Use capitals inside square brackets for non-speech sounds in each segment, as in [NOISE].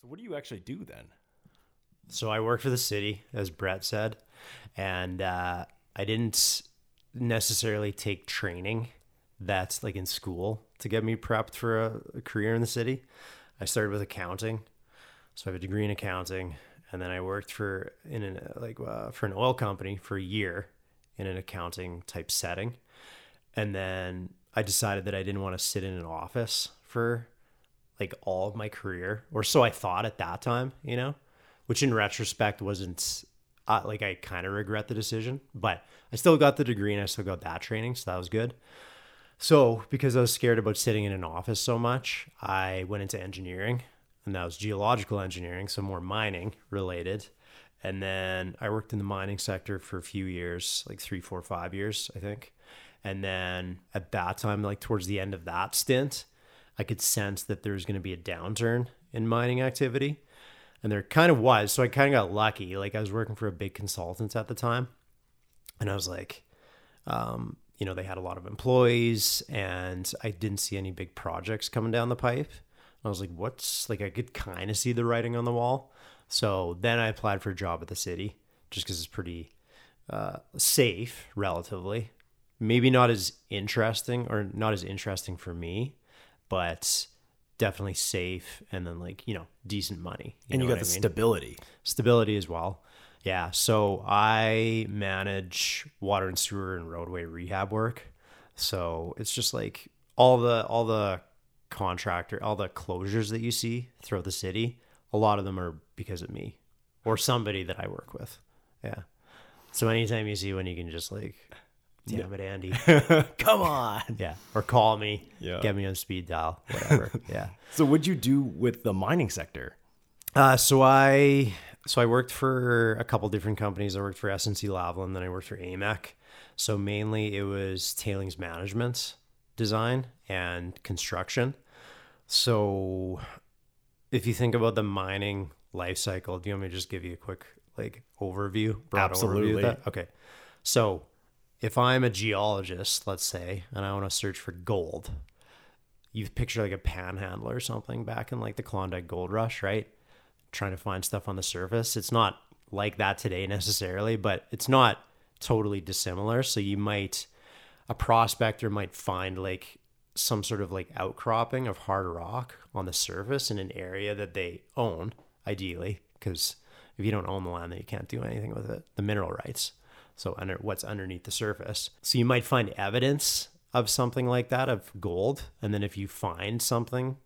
So what do you actually do then? So I worked for the city, as Brett said, and uh, I didn't necessarily take training that's like in school to get me prepped for a, a career in the city. I started with accounting, so I have a degree in accounting, and then I worked for in an like uh, for an oil company for a year in an accounting type setting, and then I decided that I didn't want to sit in an office for like all of my career, or so I thought at that time, you know, which in retrospect wasn't uh, like I kind of regret the decision, but I still got the degree and I still got that training, so that was good. So, because I was scared about sitting in an office so much, I went into engineering, and that was geological engineering, so more mining related. And then I worked in the mining sector for a few years, like three, four, five years, I think. And then at that time, like towards the end of that stint, I could sense that there was going to be a downturn in mining activity. And there kind of was. So I kind of got lucky. Like I was working for a big consultant at the time. And I was like, um, you know, they had a lot of employees and I didn't see any big projects coming down the pipe. I was like, what's like, I could kind of see the writing on the wall. So then I applied for a job at the city just because it's pretty uh, safe, relatively. Maybe not as interesting or not as interesting for me, but definitely safe and then like, you know, decent money. You and you got the I mean? stability. Stability as well. Yeah. So I manage water and sewer and roadway rehab work. So it's just like all the all the contractor, all the closures that you see throughout the city, a lot of them are because of me or somebody that I work with. Yeah. So anytime you see one, you can just like, damn it, Andy, [LAUGHS] come on. Yeah. Or call me. Yeah. Get me on speed dial. Whatever. [LAUGHS] yeah. So what'd you do with the mining sector? Uh, so I so I worked for a couple different companies. I worked for SNC Lavalin, then I worked for AMEC. So mainly it was tailings management design and construction. So if you think about the mining life cycle, do you want me to just give you a quick like overview? Broad Absolutely. Overview of that? Okay. So if I'm a geologist, let's say, and I want to search for gold, you picture like a panhandler or something back in like the Klondike gold rush, right? Trying to find stuff on the surface. It's not like that today [LAUGHS] necessarily, but it's not totally dissimilar. So you might, a prospector might find like some sort of like outcropping of hard rock on the surface in an area that they own, ideally, because if you don't own the land, then you can't do anything with it. The mineral rights. So under what's underneath the surface. So you might find evidence of something like that of gold, and then if you find something,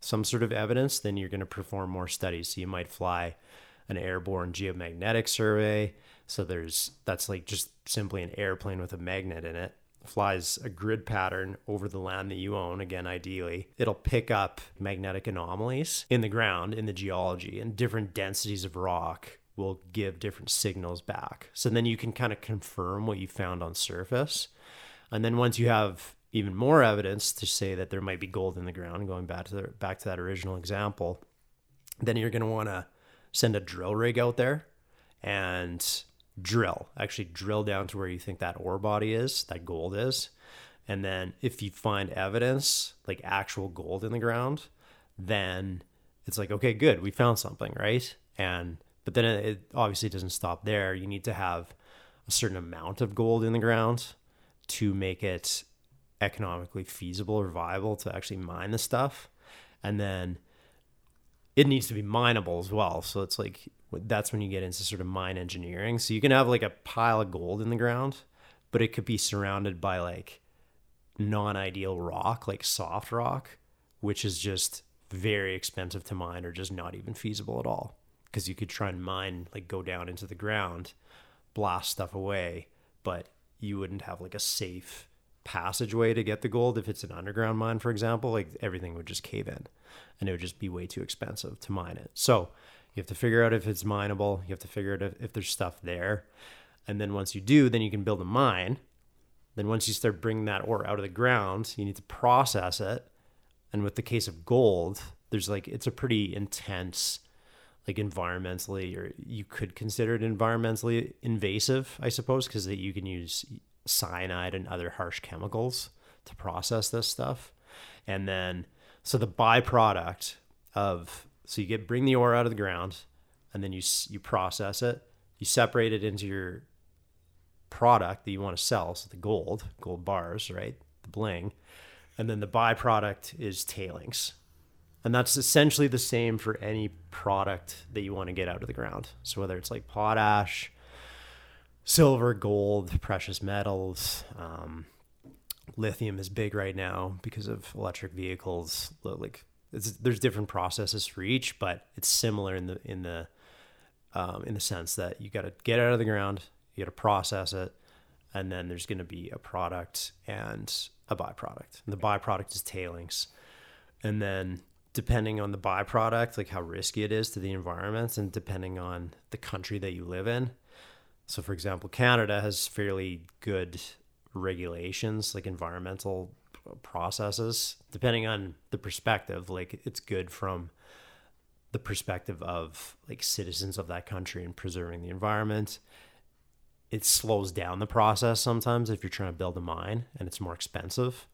some sort of evidence, then you're going to perform more studies. So you might fly an airborne geomagnetic survey. So there's that's like just simply an airplane with a magnet in it flies a grid pattern over the land that you own, again, ideally, it'll pick up magnetic anomalies in the ground, in the geology, and different densities of rock will give different signals back. So then you can kind of confirm what you found on surface. And then once you have even more evidence to say that there might be gold in the ground, going back to the, back to that original example, then you're going to want to send a drill rig out there and drill, actually drill down to where you think that ore body is, that gold is. And then if you find evidence, like actual gold in the ground, then it's like, okay, good, we found something, right? And but then it obviously doesn't stop there. You need to have a certain amount of gold in the ground to make it economically feasible or viable to actually mine the stuff. And then it needs to be mineable as well. So it's like that's when you get into sort of mine engineering. So you can have like a pile of gold in the ground, but it could be surrounded by like non-ideal rock, like soft rock, which is just very expensive to mine or just not even feasible at all. Because you could try and mine, like go down into the ground, blast stuff away, but you wouldn't have like a safe passageway to get the gold if it's an underground mine, for example. Like everything would just cave in and it would just be way too expensive to mine it. So you have to figure out if it's mineable. You have to figure out if, if there's stuff there. And then once you do, then you can build a mine. Then once you start bringing that ore out of the ground, you need to process it. And with the case of gold, there's like it's a pretty intense like environmentally or you could consider it environmentally invasive, I suppose, because that you can use cyanide and other harsh chemicals to process this stuff. And then so the byproduct of So you get bring the ore out of the ground, and then you you process it. You separate it into your product that you want to sell, so the gold, gold bars, right, the bling, and then the byproduct is tailings, and that's essentially the same for any product that you want to get out of the ground. So whether it's like potash, silver, gold, precious metals. Um, lithium is big right now because of electric vehicles. Like there's different processes for each, but it's similar in the in the um, in the sense that you got to get out of the ground, you got to process it, and then there's going to be a product and a byproduct. And the byproduct is tailings, and then depending on the byproduct, like how risky it is to the environment, and depending on the country that you live in. So, for example, Canada has fairly good regulations, like environmental processes, depending on the perspective. Like, it's good from the perspective of like citizens of that country and preserving the environment. It slows down the process sometimes if you're trying to build a mine and it's more expensive.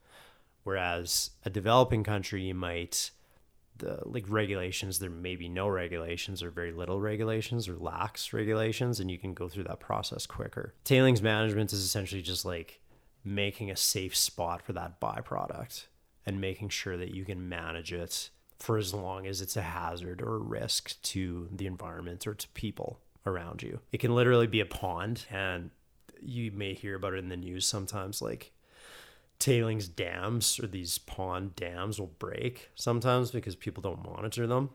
Whereas a developing country, you might the like regulations there may be no regulations or very little regulations or lax regulations and you can go through that process quicker. Tailings management is essentially just like making a safe spot for that byproduct and making sure that you can manage it for as long as it's a hazard or a risk to the environment or to people around you. It can literally be a pond and you may hear about it in the news sometimes like tailings dams or these pond dams will break sometimes because people don't monitor them.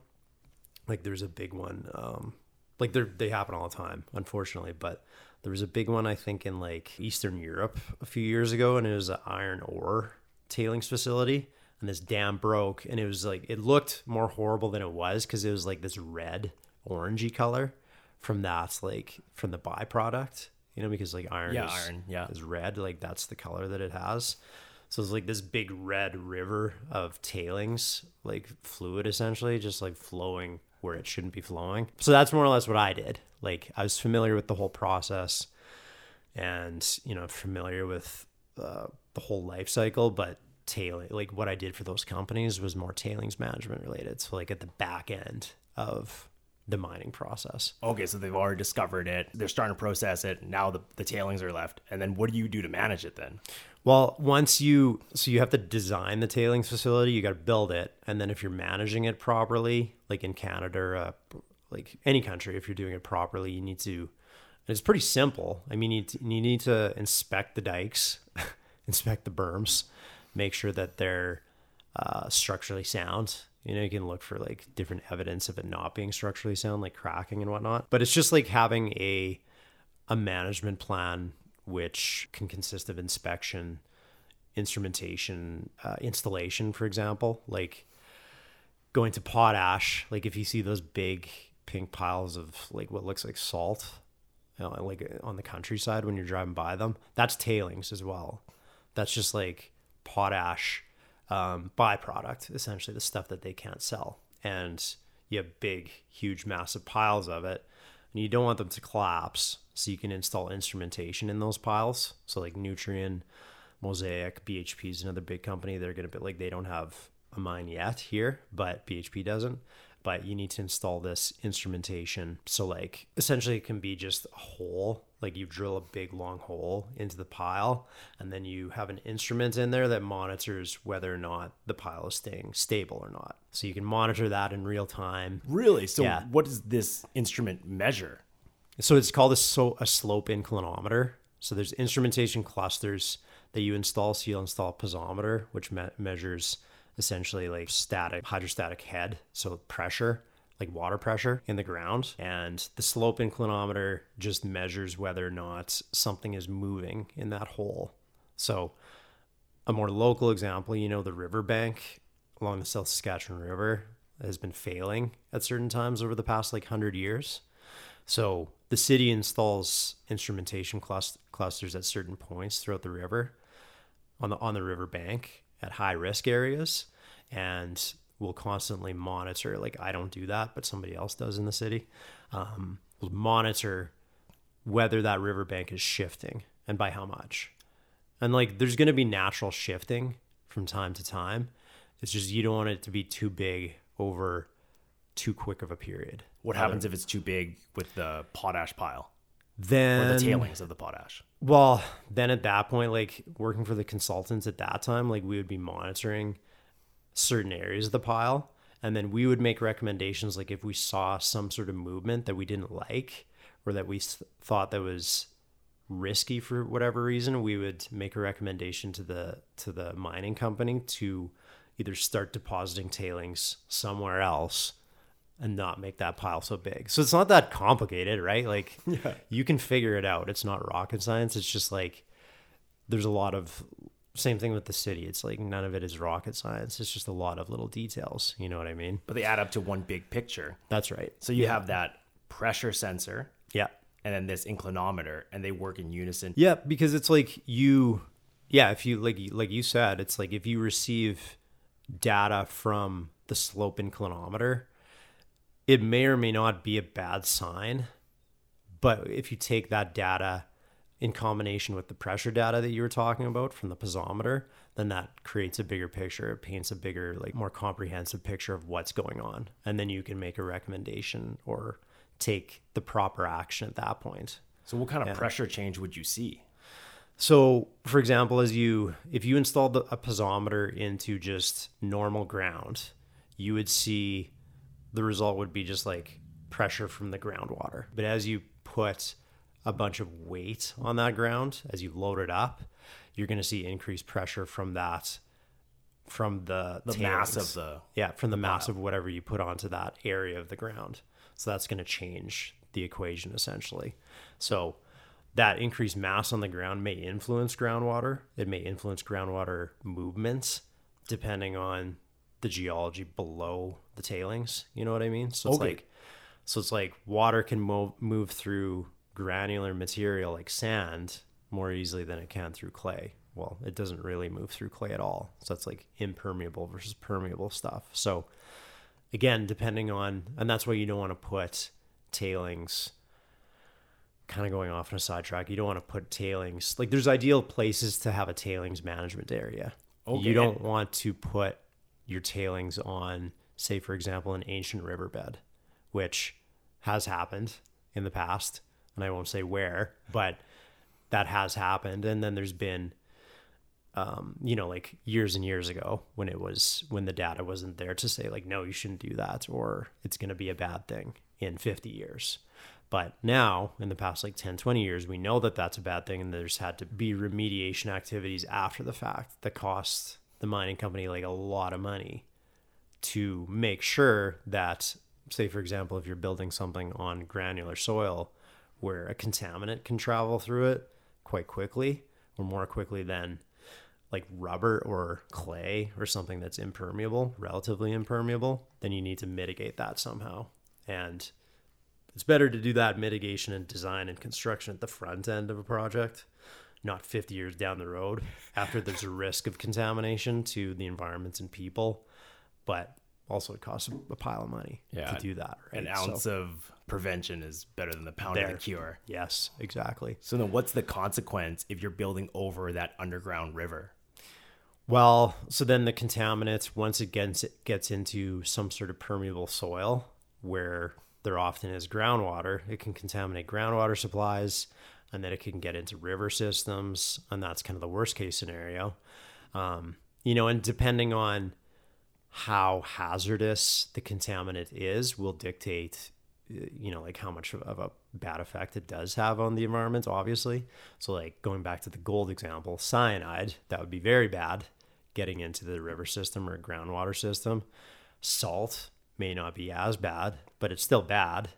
Like there's a big one, um, like they they happen all the time, unfortunately. But there was a big one I think in like Eastern Europe a few years ago, and it was an iron ore tailings facility, and this dam broke, and it was like it looked more horrible than it was because it was like this red orangey color from that like from the byproduct you know, because like iron, Yeah, is, iron, yeah. is red. Like that's the color that it has. So it's like this big red river of tailings, like fluid essentially, just like flowing where it shouldn't be flowing. So that's more or less what I did. Like I was familiar with the whole process and, you know, familiar with uh, the whole life cycle, but tailing, like what I did for those companies was more tailings management related. So like at the back end of the mining process. Okay, so they've already discovered it. They're starting to process it. Now the, the tailings are left. And then what do you do to manage it then? Well, once you so you have to design the tailings facility, you got to build it, and then if you're managing it properly, like in Canada, or, uh, like any country, if you're doing it properly, you need to. It's pretty simple. I mean, you need to, you need to inspect the dikes, [LAUGHS] inspect the berms, make sure that they're uh, structurally sound. You know, you can look for like different evidence of it not being structurally sound, like cracking and whatnot. But it's just like having a a management plan which can consist of inspection, instrumentation, uh, installation, for example, like going to potash. Like if you see those big pink piles of like what looks like salt, you know, like on the countryside when you're driving by them, that's tailings as well. That's just like potash um, byproduct, essentially the stuff that they can't sell. And you have big, huge, massive piles of it, and you don't want them to collapse. So you can install instrumentation in those piles. So like Nutrien, Mosaic, BHP is another big company. They're gonna be like they don't have a mine yet here, but BHP doesn't. But you need to install this instrumentation. So like essentially it can be just a hole, like you drill a big long hole into the pile, and then you have an instrument in there that monitors whether or not the pile is staying stable or not. So you can monitor that in real time. Really? So Yeah. what does this instrument measure? So it's called a, so, a slope inclinometer. So there's instrumentation clusters that you install. So you'll install a piezometer, which me- measures essentially like static, hydrostatic head, so pressure, like water pressure in the ground. And the slope inclinometer just measures whether or not something is moving in that hole. So a more local example, you know, the riverbank along the South Saskatchewan River has been failing at certain times over the past like 100 years. So the city installs instrumentation clus- clusters at certain points throughout the river, on the on the river bank at high risk areas, and will constantly monitor. Like I don't do that, but somebody else does in the city. Um, will monitor whether that riverbank is shifting and by how much. And like there's going to be natural shifting from time to time. It's just you don't want it to be too big over too quick of a period. What happens if it's too big with the potash pile or Then the tailings of the potash? Well, then at that point, like working for the consultants at that time, like we would be monitoring certain areas of the pile. And then we would make recommendations, like if we saw some sort of movement that we didn't like or that we thought that was risky for whatever reason, we would make a recommendation to the to the mining company to either start depositing tailings somewhere else and not make that pile so big. So it's not that complicated, right? Like you can figure it out. It's not rocket science. It's just like there's a lot of same thing with the city. It's like none of it is rocket science. It's just a lot of little details. You know what I mean? But they add up to one big picture. That's right. So you have that pressure sensor Yeah. and then this inclinometer, and they work in unison. Yeah, because it's like you yeah, if you like like you said, it's like if you receive data from the slope inclinometer, it may or may not be a bad sign. But if you take that data in combination with the pressure data that you were talking about from the piezometer, then that creates a bigger picture. It paints a bigger, like more comprehensive picture of what's going on. And then you can make a recommendation or take the proper action at that point. So what kind of pressure change would you see? So, for example, as you if you installed a piezometer into just normal ground, you would see the result would be just like pressure from the groundwater. But as you put a bunch of weight on that ground, as you load it up, you're going to see increased pressure from that from the The mass of the Yeah, from the mass of whatever you put onto that area of the ground. So that's going to change the equation essentially. So that increased mass on the ground may influence groundwater. It may influence groundwater movements depending on the geology below the tailings. You know what I mean? So it's Okay. like so it's like water can move move through granular material like sand more easily than it can through clay. Well, it doesn't really move through clay at all. So that's like impermeable versus permeable stuff. So again, depending on and that's why you don't want to put tailings kind of going off on a sidetrack. You don't want to put tailings like there's ideal places to have a tailings management area. Okay. You don't want to put your tailings on, say, for example, an ancient riverbed, which has happened in the past, and I won't say where, but that has happened. And then there's been, um, you know, like years and years ago when it was when the data wasn't there to say like, no, you shouldn't do that, or it's going to be a bad thing in 50 years. But now, in the past like 10, 20 years, we know that that's a bad thing, and there's had to be remediation activities after the fact that cost the mining company like a lot of money to make sure that, say, for example, if you're building something on granular soil where a contaminant can travel through it quite quickly or more quickly than like rubber or clay or something that's impermeable, relatively impermeable, then you need to mitigate that somehow. And it's better to do that mitigation and design and construction at the front end of a project, not 50 years down the road [LAUGHS] after there's a risk of contamination to the environments and people. But also, it costs a pile of money Yeah, to do that. Right? An So- ounce of prevention is better than the pound of the cure. yes, exactly. So then what's the consequence if you're building over that underground river? Well, so then the contaminants, once it gets gets into some sort of permeable soil where there often is groundwater, it can contaminate groundwater supplies, and then it can get into river systems, and that's kind of the worst case scenario. Um, you know, and depending on how hazardous the contaminant is, will dictate, you know, like how much of- of a bad effect it does have on the environment. Obviously, so like going back to the gold example, cyanide that would be very bad getting into the river system or groundwater system. Salt may not be as bad, but it's still bad.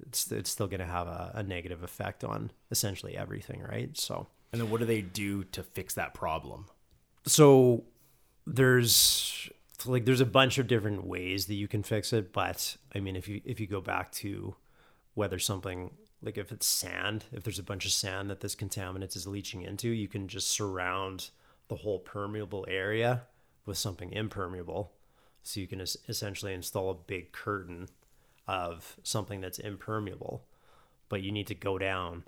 It's it's still going to have a, a negative effect on essentially everything, right? So And then what do they do to fix that problem? so there's like there's a bunch of different ways that you can fix it but i mean if you if you go back to whether something like if it's sand if there's a bunch of sand that this contaminant is leaching into you can just surround the whole permeable area with something impermeable so you can es- essentially install a big curtain of something that's impermeable but you need to go down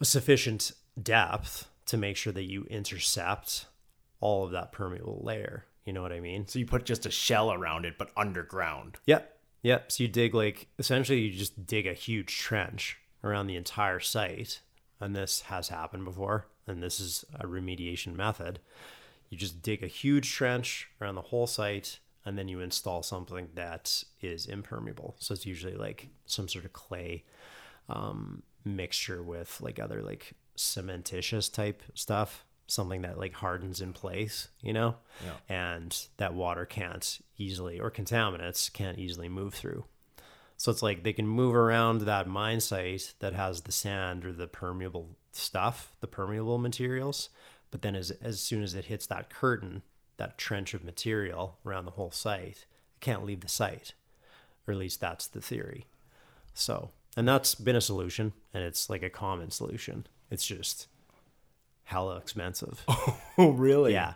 a sufficient depth to make sure that you intercept all of that permeable layer. You know what I mean? So you put just a shell around it, but underground. Yep. Yep. So you dig like essentially you just dig a huge trench around the entire site. And this has happened before. And this is a remediation method. You just dig a huge trench around the whole site and then you install something that is impermeable. So it's usually like some sort of clay um, mixture with like other like cementitious type stuff, something that like hardens in place, you know, Yeah. and that water can't easily or contaminants can't easily move through. So it's like they can move around that mine site that has the sand or the permeable stuff, the permeable materials, but then as as soon as it hits that curtain, that trench of material around the whole site, it can't leave the site. Or at least that's the theory. So, and that's been a solution, and it's like a common solution. It's just hella expensive. [LAUGHS] Oh, really? yeah.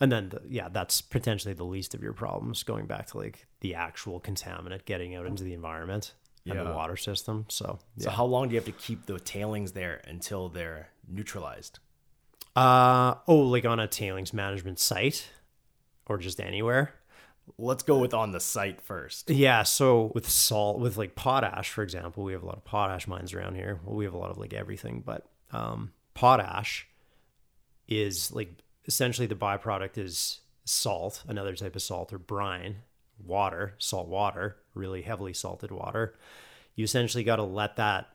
And then, the, yeah, that's potentially the least of your problems going back to like the actual contaminant getting out into the environment and the water system. So, So how long do you have to keep the tailings there until they're neutralized? uh, oh, like on a tailings management site or just anywhere. Let's go with on the site first. Yeah, so with salt, with like potash, for example, we have a lot of potash mines around here. Well, we have a lot of like everything, but um, potash is like essentially the byproduct is salt, another type of salt or brine, water, salt water, really heavily salted water. You essentially got to let that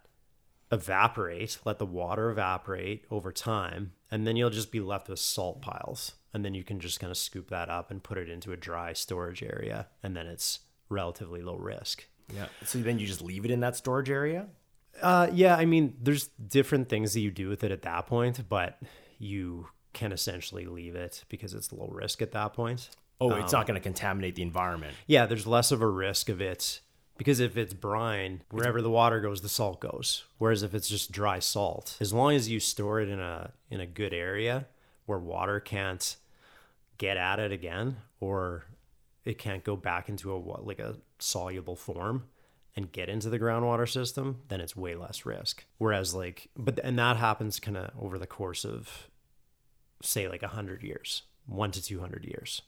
evaporate, let the water evaporate over time, and then you'll just be left with salt piles. And then you can just kind of scoop that up and put it into a dry storage area, and then it's relatively low risk. Yeah. So then you just leave it in that storage area? Uh, yeah, I mean, there's different things that you do with it at that point, but you can essentially leave it because it's low risk at that point. Oh, it's not um, going to contaminate the environment. Yeah, there's less of a risk of it because if it's brine, wherever the water goes, the salt goes. Whereas if it's just dry salt, as long as you store it in a in a good area where water can't get at it again or it can't go back into a like a soluble form and get into the groundwater system, then it's way less risk. Whereas like but and that happens kind of over the course of say like 100 years, 1 to 200 years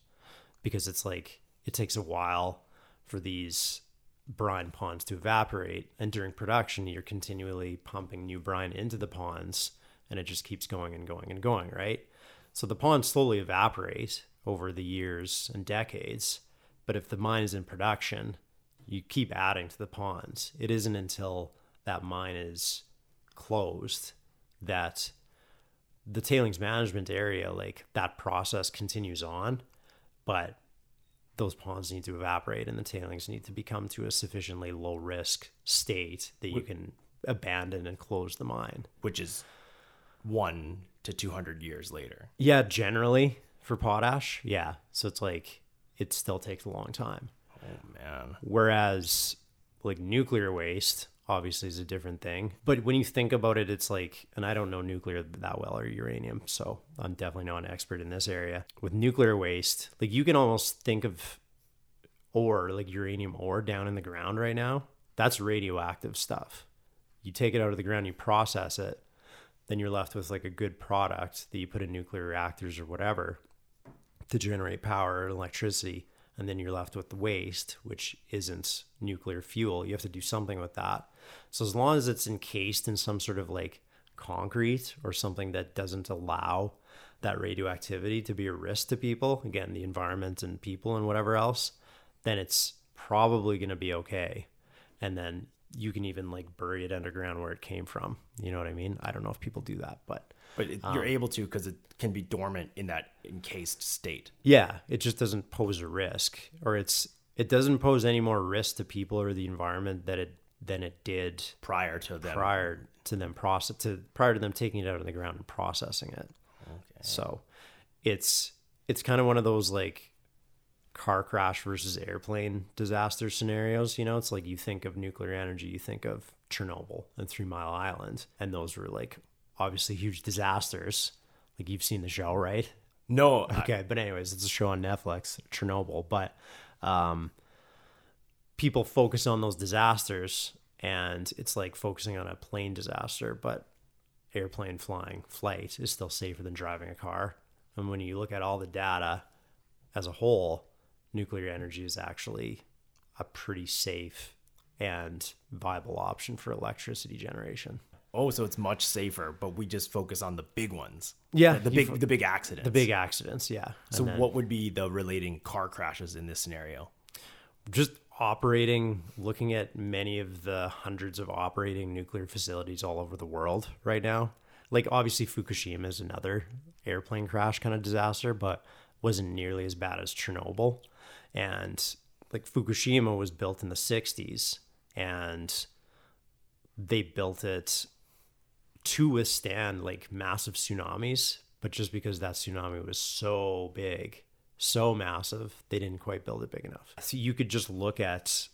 because it's like it takes a while for these brine ponds to evaporate and during production you're continually pumping new brine into the ponds and it just keeps going and going and going right? So the ponds slowly evaporate over the years and decades but if the mine is in production you keep adding to the ponds. It isn't until that mine is closed that the tailings management area like that process continues on but those ponds need to evaporate and the tailings need to become to a sufficiently low risk state that you can abandon and close the mine. which is one to 200 years later. Yeah, generally for potash, yeah. So it's like it still takes a long time. Oh, man. Whereas like nuclear waste obviously is a different thing. But when you think about it, it's like, and I don't know nuclear that well or uranium, so I'm definitely not an expert in this area. With nuclear waste, like you can almost think of ore, like uranium ore down in the ground right now. That's radioactive stuff. You take it out of the ground, you process it, then you're left with like a good product that you put in nuclear reactors or whatever to generate power or electricity and then you're left with the waste which isn't nuclear fuel you have to do something with that so as long as it's encased in some sort of like concrete or something that doesn't allow that radioactivity to be a risk to people again the environment and people and whatever else then it's probably going to be okay. And then you can even like bury it underground where it came from. You know what i mean? I don't know if people do that but But it, you're um, able to because it can be dormant in that encased state. Yeah, it just doesn't pose a risk, or it's it doesn't pose any more risk to people or the environment that it than it did prior to them. prior to them process to prior to them taking it out of the ground and processing it. Okay. So it's it's kind of one of those like car crash versus airplane disaster scenarios. You know, it's like you think of nuclear energy, you think of Chernobyl and Three Mile Island, and those were like obviously huge disasters. Like you've seen the show, right? No, I- Okay, but anyways, it's a show on Netflix, Chernobyl. But um, people focus on those disasters, and it's like focusing on a plane disaster, but airplane flying flight is still safer than driving a car. And when you look at all the data as a whole, nuclear energy is actually a pretty safe and viable option for electricity generation. Oh, so it's much safer, but we just focus on the big ones. Yeah, the big fo- the big accidents. The big accidents, yeah. So then what would be the relating car crashes in this scenario? just operating, looking at many of the hundreds of operating nuclear facilities all over the world right now. Like obviously Fukushima is another airplane crash kind of disaster, but wasn't nearly as bad as Chernobyl. And like Fukushima was built in the 60s and they built it to withstand like massive tsunamis, but just because that tsunami was so big, so massive, they didn't quite build it big enough. So you could just look at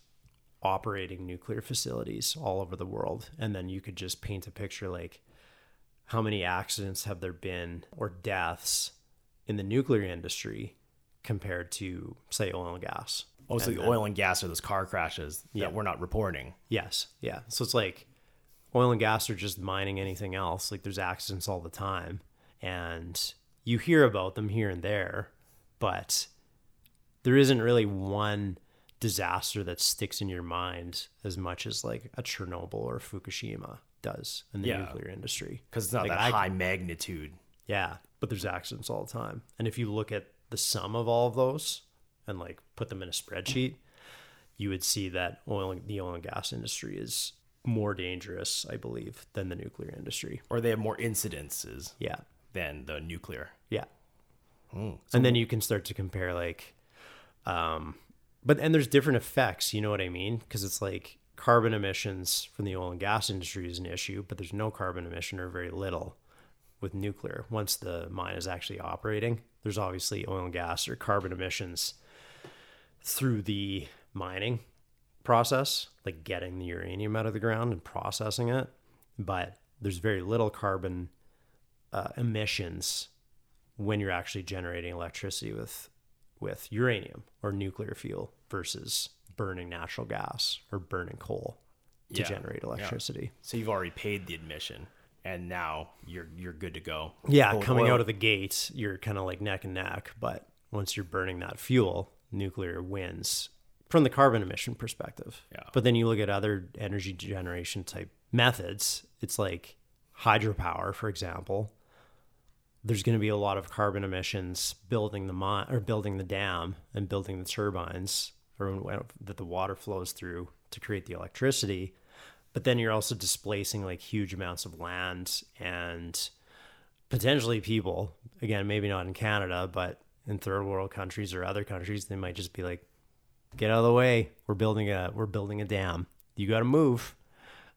operating nuclear facilities all over the world, and then you could just paint a picture like how many accidents have there been or deaths in the nuclear industry compared to, say, oil and gas. Oh, so And the then- oil and gas are those car crashes Yeah. that we're not reporting. Yes. Yeah. So it's like oil and gas are just mining anything else. Like there's accidents all the time. And you hear about them here and there, but there isn't really one disaster that sticks in your mind as much as like a Chernobyl or Fukushima does in the Yeah. nuclear industry. Because it's not Like, that I- high magnitude. Yeah, but there's accidents all the time. And if you look at the sum of all of those and like put them in a spreadsheet, you would see that oil the oil and gas industry is more dangerous, I believe, than the nuclear industry. Or they have more incidences Yeah. than the nuclear. Hmm. and then you can start to compare like um but and there's different effects, you know what I mean? Because it's like carbon emissions from the oil and gas industry is an issue, but there's no carbon emission or very little with nuclear. Once the mine is actually operating, there's obviously oil and gas or carbon emissions through the mining process, like getting the uranium out of the ground and processing it. But there's very little carbon uh, emissions when you're actually generating electricity with with uranium or nuclear fuel versus burning natural gas or burning coal to Yeah, generate yeah. electricity. So you've already paid the admission, and now you're you're good to go. Yeah, coming oil- out of the gate, you're kind of like neck and neck, but once you're burning that fuel, nuclear wins from the carbon emission perspective. Yeah. But then you look at other energy generation type methods, it's like hydropower, for example. There's going to be a lot of carbon emissions building the mine or building the dam and building the turbines or that the water flows through to create the electricity. But then you're also displacing like huge amounts of land and potentially people again maybe not in canada but in third world countries or other countries they might just be like get out of the way. We're building a we're building a dam. You got to move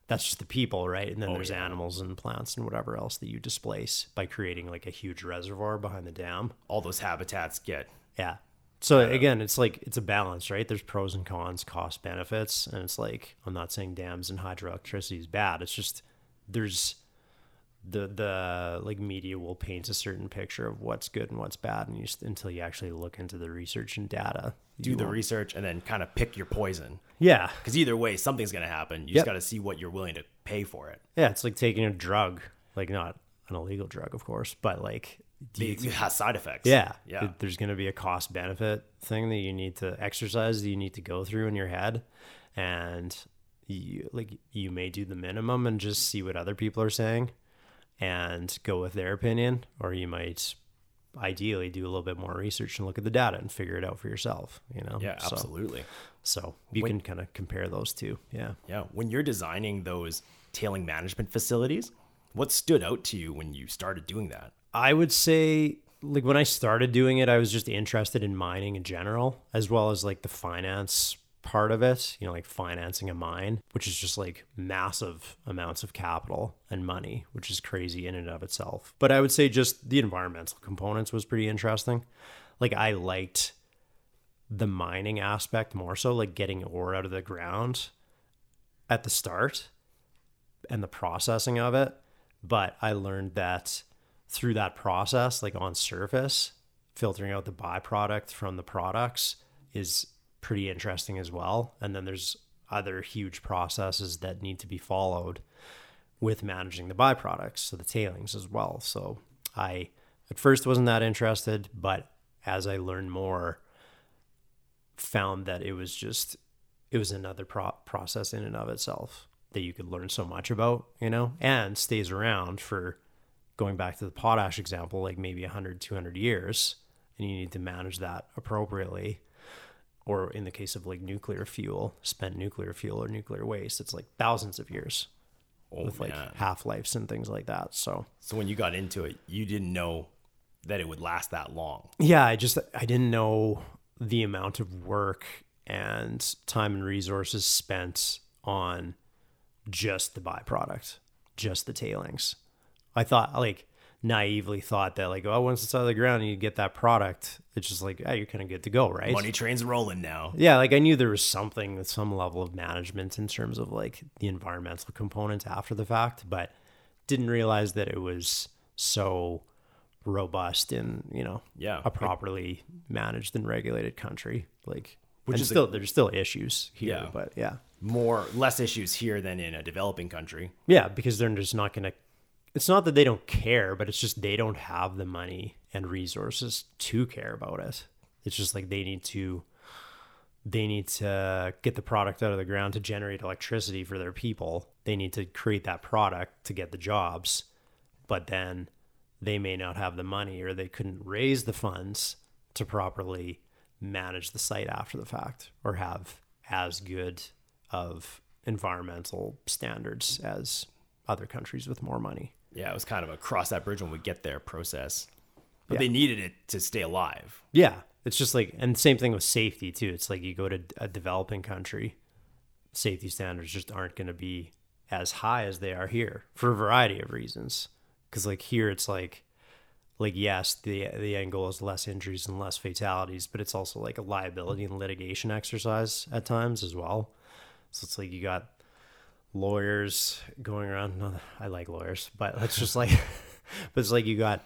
that's just the people right? And then oh, there's yeah. animals and plants and whatever else that you displace by creating like a huge reservoir behind the dam. All those habitats get yeah. So again it's like it's a balance right? There's pros and cons cost benefits and it's like i'm not saying dams and hydroelectricity is bad. It's just there's the the like media will paint a certain picture of what's good and what's bad and you just, until you actually look into the research and data do you the research and then kind of pick your poison. yeah Because either way, something's going to happen. You Yep. just got to see what you're willing to pay for it. yeah it's like taking a drug like not an illegal drug of course but like It has side effects. Yeah. Yeah. There's going to be a cost benefit thing that you need to exercise that you need to go through in your head. And you like you may do the minimum and just see what other people are saying and go with their opinion or you might ideally do a little bit more research and look at the data and figure it out for yourself, you know. Yeah, So- absolutely. So, you can kind of compare those two. Yeah. Yeah. When you're designing those tailing management facilities, what stood out to you when you started doing that? I would say like when I started doing it, I was just interested in mining in general, as well as like the finance part of it, you know, like financing a mine, which is just like massive amounts of capital and money, which is crazy in and of itself. But I would say just the environmental components was pretty interesting. Like I liked the mining aspect more so, like getting ore out of the ground at the start and the processing of it. But I learned that through that process, like on surface, filtering out the byproduct from the products is pretty interesting as well. And then there's other huge processes that need to be followed with managing the byproducts, so the tailings as well. So I at first wasn't that interested, but as I learned more, found that it was just it was another pro- process in and of itself that you could learn so much about, you know, and stays around for going back to the potash example, like maybe 100, 200 years, and you need to manage that appropriately. Or in the case of like nuclear fuel, spent nuclear fuel or nuclear waste, it's like thousands of years Oh, with like half lives and things like that. So So when you got into it, you didn't know that it would last that long. yeah, I just I didn't know the amount of work and time and resources spent on just the byproduct, just the tailings. I thought like naively thought that like oh once it's out of the ground and you get that product, it's just like oh you're kind of good to go, right? Money train's rolling now. Yeah, like I knew there was something with some level of management in terms of like the environmental component after the fact, but didn't realize that it was so robust in, you know, Yeah. a properly managed and regulated country. Like Which is a- still there's still issues here, Yeah. but yeah. More less issues here than in a developing country. Yeah, because they're just not going to it's not that they don't care, but it's just they don't have the money and resources to care about it. It's just like they need to they need to get the product out of the ground to generate electricity for their people. They need to create that product to get the jobs. But then they may not have the money or they couldn't raise the funds to properly manage the site after the fact or have as good of environmental standards as other countries with more money. Yeah, it was kind of a cross that bridge when we get there process. But Yeah. they needed it to stay alive. Yeah, it's just like, and same thing with safety too. It's like you go to a developing country, safety standards just aren't going to be as high as they are here for a variety of reasons. Because like here, it's like, like yes, the the end goal is less injuries and less fatalities, but it's also like a liability and litigation exercise at times as well. So it's like you got lawyers going around. No, I like lawyers, but it's just like, [LAUGHS] but it's like you got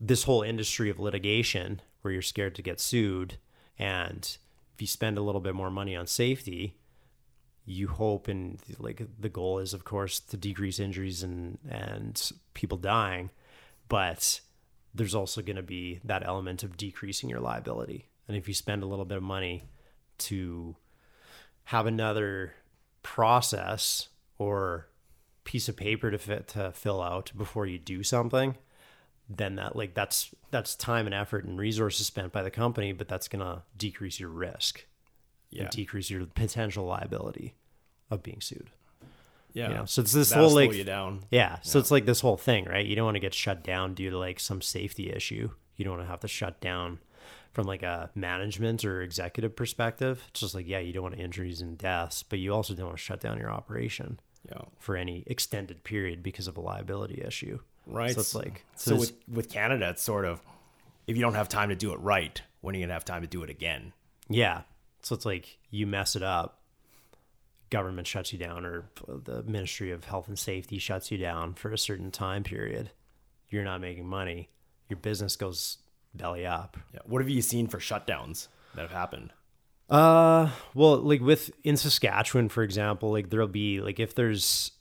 this whole industry of litigation where you're scared to get sued. And if you spend a little bit more money on safety you hope and like the goal is of course to decrease injuries and and people dying. But there's also going to be that element of decreasing your liability. And if you spend a little bit of money to have another process or piece of paper to fit to fill out before you do something then that like that's that's time and effort and resources spent by the company but that's to decrease your risk Yeah. and decrease your potential liability of being sued Yeah. you know so it's this That'll whole like you down. yeah so it's like this whole thing right you don't want to get shut down due to like some safety issue you don't want to have to shut down from like a management or executive perspective it's just like yeah you don't want injuries and deaths but you also don't want to shut down your operation Yeah. for any extended period because of a liability issue Right. so it's like so, there's- with with Canada, it's sort of if you don't have time to do it right, when are you gonna have time to do it again? Yeah. So it's like you mess it up, government shuts you down, or the Ministry of Health and Safety shuts you down for a certain time period. You're not making money. Your business goes belly up. Yeah. What have you seen for shutdowns that have happened? Uh, well, like with in Saskatchewan, for example, like there'll be like if there's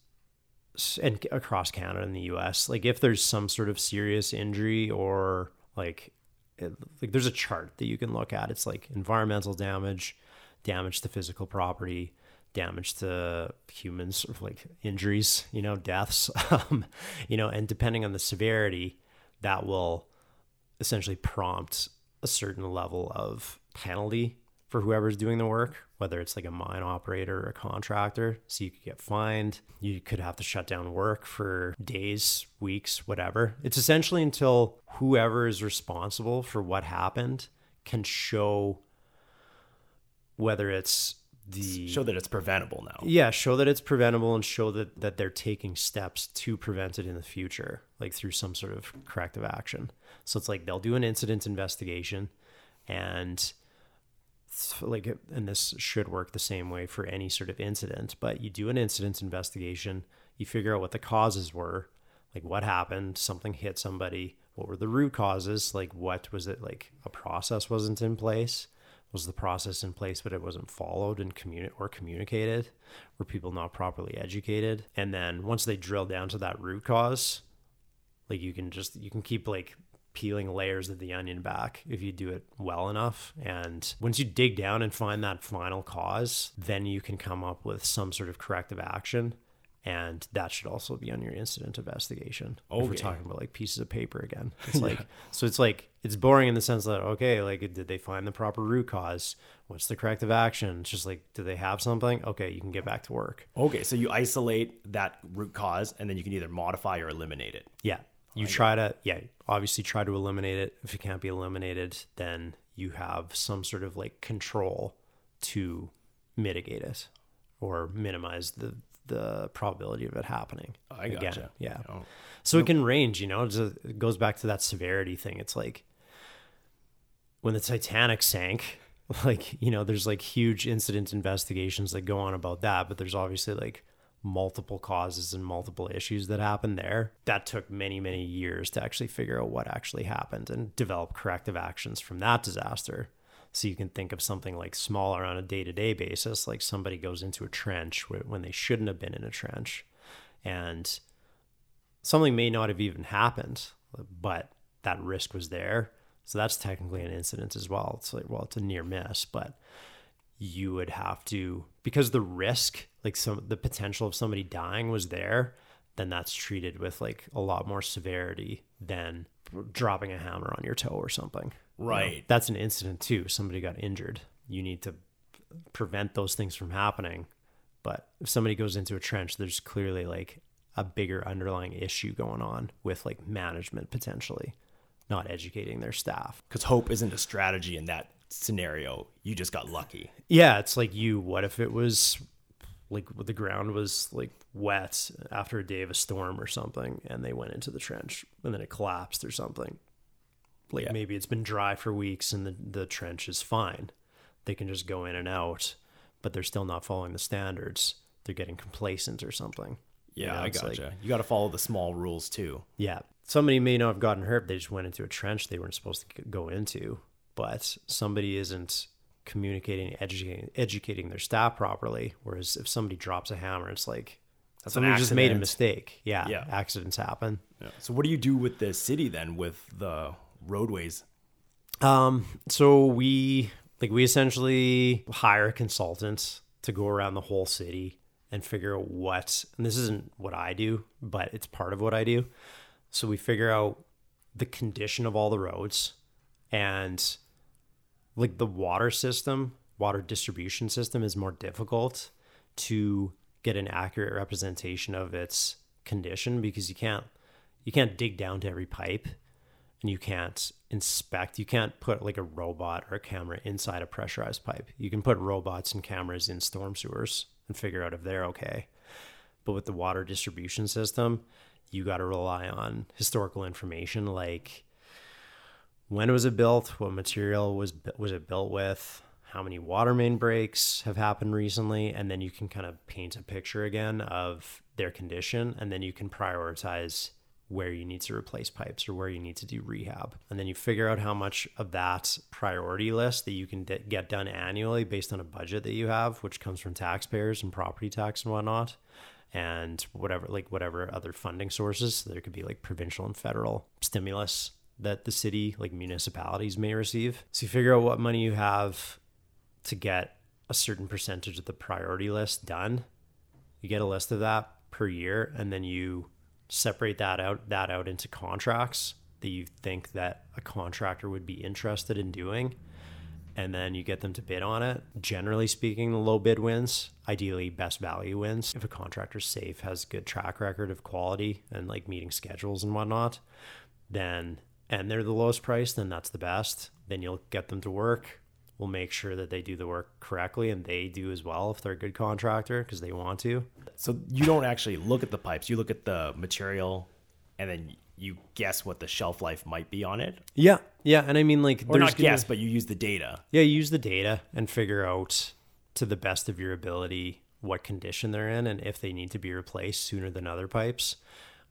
and across Canada and the U.S., like if there's some sort of serious injury or like it, like there's a chart that you can look at. It's like environmental damage, damage to physical property, damage to humans, like injuries, you know, deaths, [LAUGHS] um, you know, and depending on the severity, that will essentially prompt a certain level of penalty for whoever's doing the work, whether it's like a mine operator or a contractor. So you could get fined. You could have to shut down work for days, weeks, whatever. It's essentially until whoever is responsible for what happened can show whether it's the Show that it's preventable now. yeah show that it's preventable and show that that they're taking steps to prevent it in the future like through some sort of corrective action so it's like they'll do an incident investigation and like and this should work the same way for any sort of incident but you do an incident investigation you figure out what the causes were like what happened something hit somebody what were the root causes like what was it like a process wasn't in place was the process in place but it wasn't followed and communi- or communicated were people not properly educated and then once they drill down to that root cause like you can just you can keep like peeling layers of the onion back if you do it well enough. And once you dig down and find that final cause, then you can come up with some sort of corrective action. And that should also be on your incident investigation. If we're talking about like pieces of paper again. [LAUGHS] It's like, so it's like, it's boring in the sense that, okay, like, did they find the proper root cause? What's the corrective action? It's just like, do they have something? Okay, you can get back to work. Okay, so you isolate that root cause and then you can either modify or eliminate it. Yeah. You try to, yeah, obviously try to eliminate it. If it can't be eliminated, then you have some sort of like control to mitigate it or minimize the, the probability of it happening. I gotcha. yeah. Oh. So it can range, you know, it goes back to that severity thing. It's like when the Titanic sank, [LAUGHS] like, you know, there's like huge incident investigations that go on about that, but there's obviously like multiple causes and multiple issues that happened there. That took many, many years to actually figure out what actually happened and develop corrective actions from that disaster. So you can think of something like smaller on a day to day basis, like somebody goes into a trench when they shouldn't have been in a trench. And something may not have even happened, but that risk was there. So that's technically an incident as well. It's like, well, it's a near miss, but you would have to because the risk, like some the potential of somebody dying was there, then that's treated with like a lot more severity than dropping a hammer on your toe or something. You know, Right. that's an incident too. Somebody got injured. You need to prevent those things from happening. But if somebody goes into a trench, there's clearly like a bigger underlying issue going on with like management potentially not educating their staff. Because hope isn't a strategy in that scenario. You just got lucky. Yeah, it's like you. What if it was like the ground was like wet after a day of a storm or something, and they went into the trench and then it collapsed or something? Like Yeah. maybe it's been dry for weeks and the the trench is fine. They can just go in and out, but they're still not following the standards. They're getting complacent or something. You Yeah, know, I it's like- gotcha. you got to follow the small rules too. Yeah. Somebody may not have gotten hurt. They just went into a trench they weren't supposed to go into. But somebody isn't communicating, educating, educating their staff properly. Whereas if somebody drops a hammer, it's like That's somebody just made a mistake. Yeah, Yeah. Accidents happen. Yeah. So what do you do with the city then with the roadways? Um, so we like we essentially hire consultants to go around the whole city and figure out what and this isn't what I do, but it's part of what I do. So we figure out the condition of all the roads and like the water system, water distribution system is more difficult to get an accurate representation of its condition because you can't you can't dig down to every pipe and you can't inspect you can't put like a robot or a camera inside a pressurized pipe. You can put robots and cameras in storm sewers and figure out if they're okay. But with the water distribution system you got to rely on historical information like when was it built? What material was was it built with? How many water main breaks have happened recently? And then you can kind of paint a picture again of their condition and then you can prioritize where you need to replace pipes or where you need to do rehab. And then you figure out how much of that priority list that you can d- get done annually based on a budget that you have which comes from taxpayers and property tax and whatnot and whatever like whatever other funding sources. There could be like provincial and federal stimulus that the city like municipalities may receive so you figure out what money you have to get a certain percentage of the priority list done you get a list of that per year and then you separate that out that out into contracts that you think that a contractor would be interested in doing and then you get them to bid on it. Generally speaking, the low bid wins. Ideally, best value wins. If a contractor's safe, has good track record of quality and like meeting schedules and whatnot, then and they're the lowest price, then that's the best. Then you'll get them to work. We'll make sure that they do the work correctly and they do as well if they're a good contractor because they want to. So you don't actually look at the pipes. You look at the material, and then you guess what the shelf life might be on it, Yeah, yeah, and I mean like or there's not gonna- guess, but you use the data. Yeah, you use the data and figure out to the best of your ability what condition they're in and if they need to be replaced sooner than other pipes.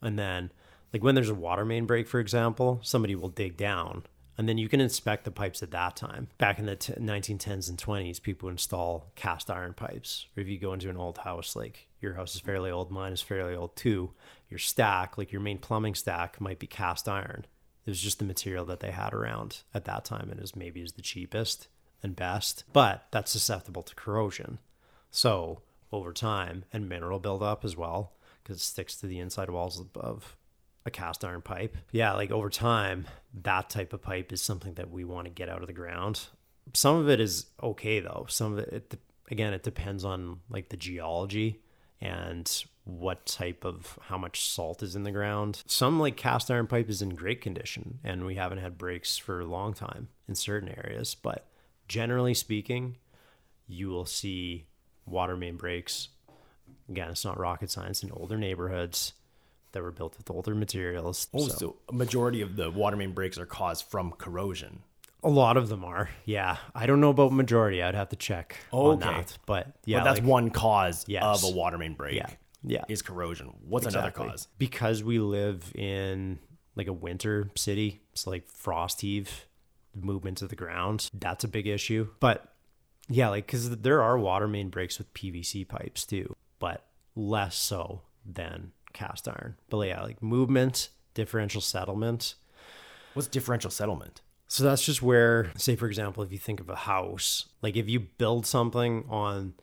And then, like when there's a water main break, for example, somebody will dig down and then you can inspect the pipes at that time. Back in the t- 1910s and 20s, people install cast iron pipes. Or if you go into an old house, like your house is fairly old, mine is fairly old too, your stack, like your main plumbing stack, might be cast iron It was just the material that they had around at that time and is maybe is the cheapest and best, but that's susceptible to corrosion. So over time and mineral buildup as well, because it sticks to the inside walls of, a cast iron pipe. Yeah, like over time, that type of pipe is something that we want to get out of the ground. Some of it is okay though. Some of it, it again, it depends on like the geology and what type of how much salt is in the ground. Some like cast iron pipe is in great condition and we haven't had breaks for a long time in certain areas, but generally speaking, you will see water main breaks. Again, it's not rocket science in older neighborhoods that were built with older materials. Oh, so, so a majority of the water main breaks are caused from corrosion. A lot of them are. Yeah. I don't know about majority. I'd have to check Oh, on okay. that. But yeah, but that's like- one cause Yes. of a water main break. Yeah. Yeah. Is corrosion. What's Exactly. another cause? Because we live in like a winter city, it's like frost heave, movement of the ground. That's a big issue. But yeah, like because there are water main breaks with PVC pipes too, but less so than cast iron. But yeah, like movement, differential settlement. What's differential settlement? So that's just where, say, for example, if you think of a house, like if you build something on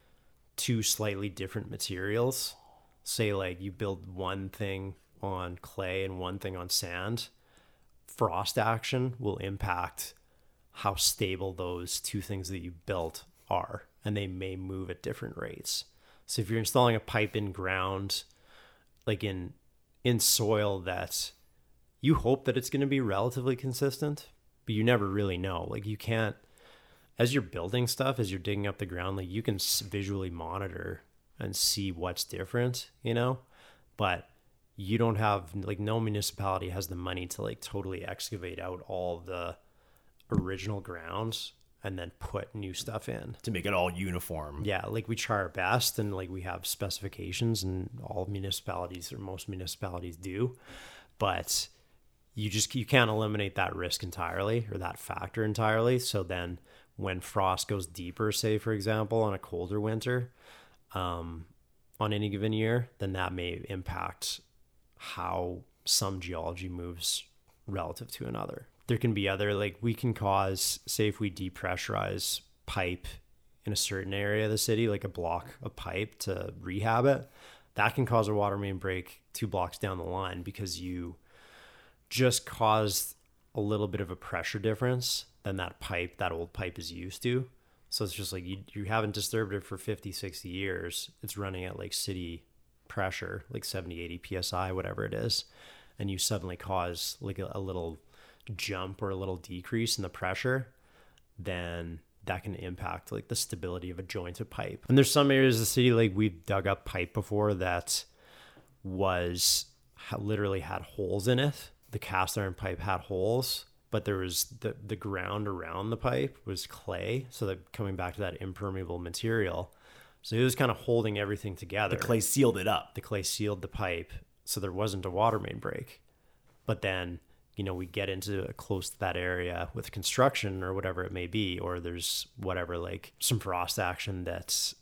two slightly different materials, say, like you build one thing on clay and one thing on sand, frost action will impact how stable those two things that you built are, and they may move at different rates. So if you're installing a pipe in ground, like in in soil that you hope that it's going to be relatively consistent, but you never really know. Like you can't, as you're building stuff, as you're digging up the ground, like you can visually monitor and see what's different, you know, but you don't have like no municipality has the money to like totally excavate out all the original grounds and then put new stuff in. To make it all uniform. Yeah, like we try our best and like we have specifications and all municipalities or most municipalities do. But you just you can't eliminate that risk entirely or that factor entirely. So then when frost goes deeper, say for example, on a colder winter, um, on any given year, then that may impact how some geology moves relative to another. There can be other like we can cause say if we depressurize pipe in a certain area of the city, like a block of pipe to rehab it, that can cause a water main break two blocks down the line because you just caused a little bit of a pressure difference than that pipe, that old pipe is used to. So it's just like you, you haven't disturbed it for 50, 60 years. It's running at like city pressure, like 70, 80 psi, whatever it is. And you suddenly cause like a, a little jump or a little decrease in the pressure, then that can impact like the stability of a jointed pipe. And there's some areas of the city like we've dug up pipe before that was literally had holes in it. The cast iron pipe had holes, but there was the the ground around the pipe was clay, so that coming back to that impermeable material. So it was kind of holding everything together. The clay sealed it up. the clay sealed the pipe, so there wasn't a water main break. But then, you know, we get into close to that area with construction or whatever it may be, or there's whatever like some frost action that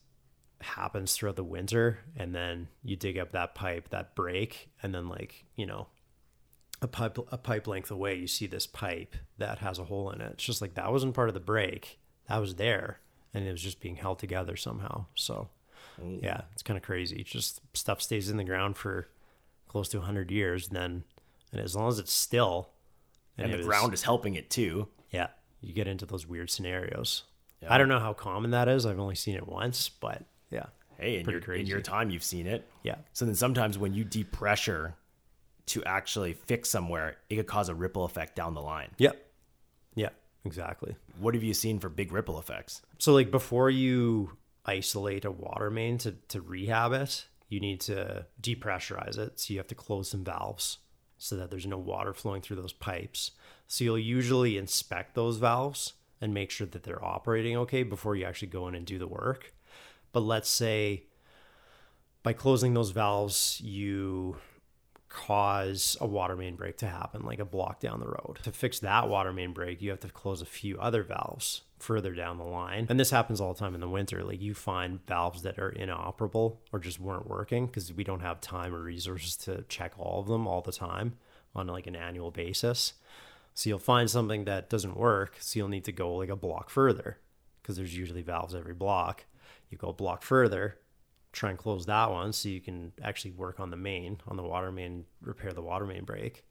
happens throughout the winter, and then you dig up that pipe, that break, and then like you know, a pipe a pipe length away, you see this pipe that has a hole in it. It's just like that wasn't part of the break, that was there, and it was just being held together somehow. So. Mm. Yeah, it's kind of crazy. Just stuff stays in the ground for close to 100 years, then, and as long as it's still, And it the was- ground is helping it too. yeah, you get into those weird scenarios. Yeah. I don't know how common that is. I've only seen it once, but yeah, Hey, in your, in your time, you've seen it. yeah, So then sometimes when you depressure to actually fix somewhere, it could cause a ripple effect down the line. yep, yeah, exactly. What have you seen for big ripple effects? So like before you isolate a water main to, to rehab it, you need to depressurize it. So you have to close some valves so that there's no water flowing through those pipes. So you'll usually inspect those valves and make sure that they're operating okay before you actually go in and do the work. But let's say by closing those valves, you cause a water main break to happen, like a block down the road. To fix that water main break, you have to close a few other valves further down the line. And this happens all the time in the winter. Like you find valves that are inoperable or just weren't working because we don't have time or resources to check all of them all the time on like an annual basis. So you'll find something that doesn't work. So you'll need to go like a block further because there's usually valves every block. You go a block further, try and close that one so you can actually work on the main, on the water main, repair the water main break.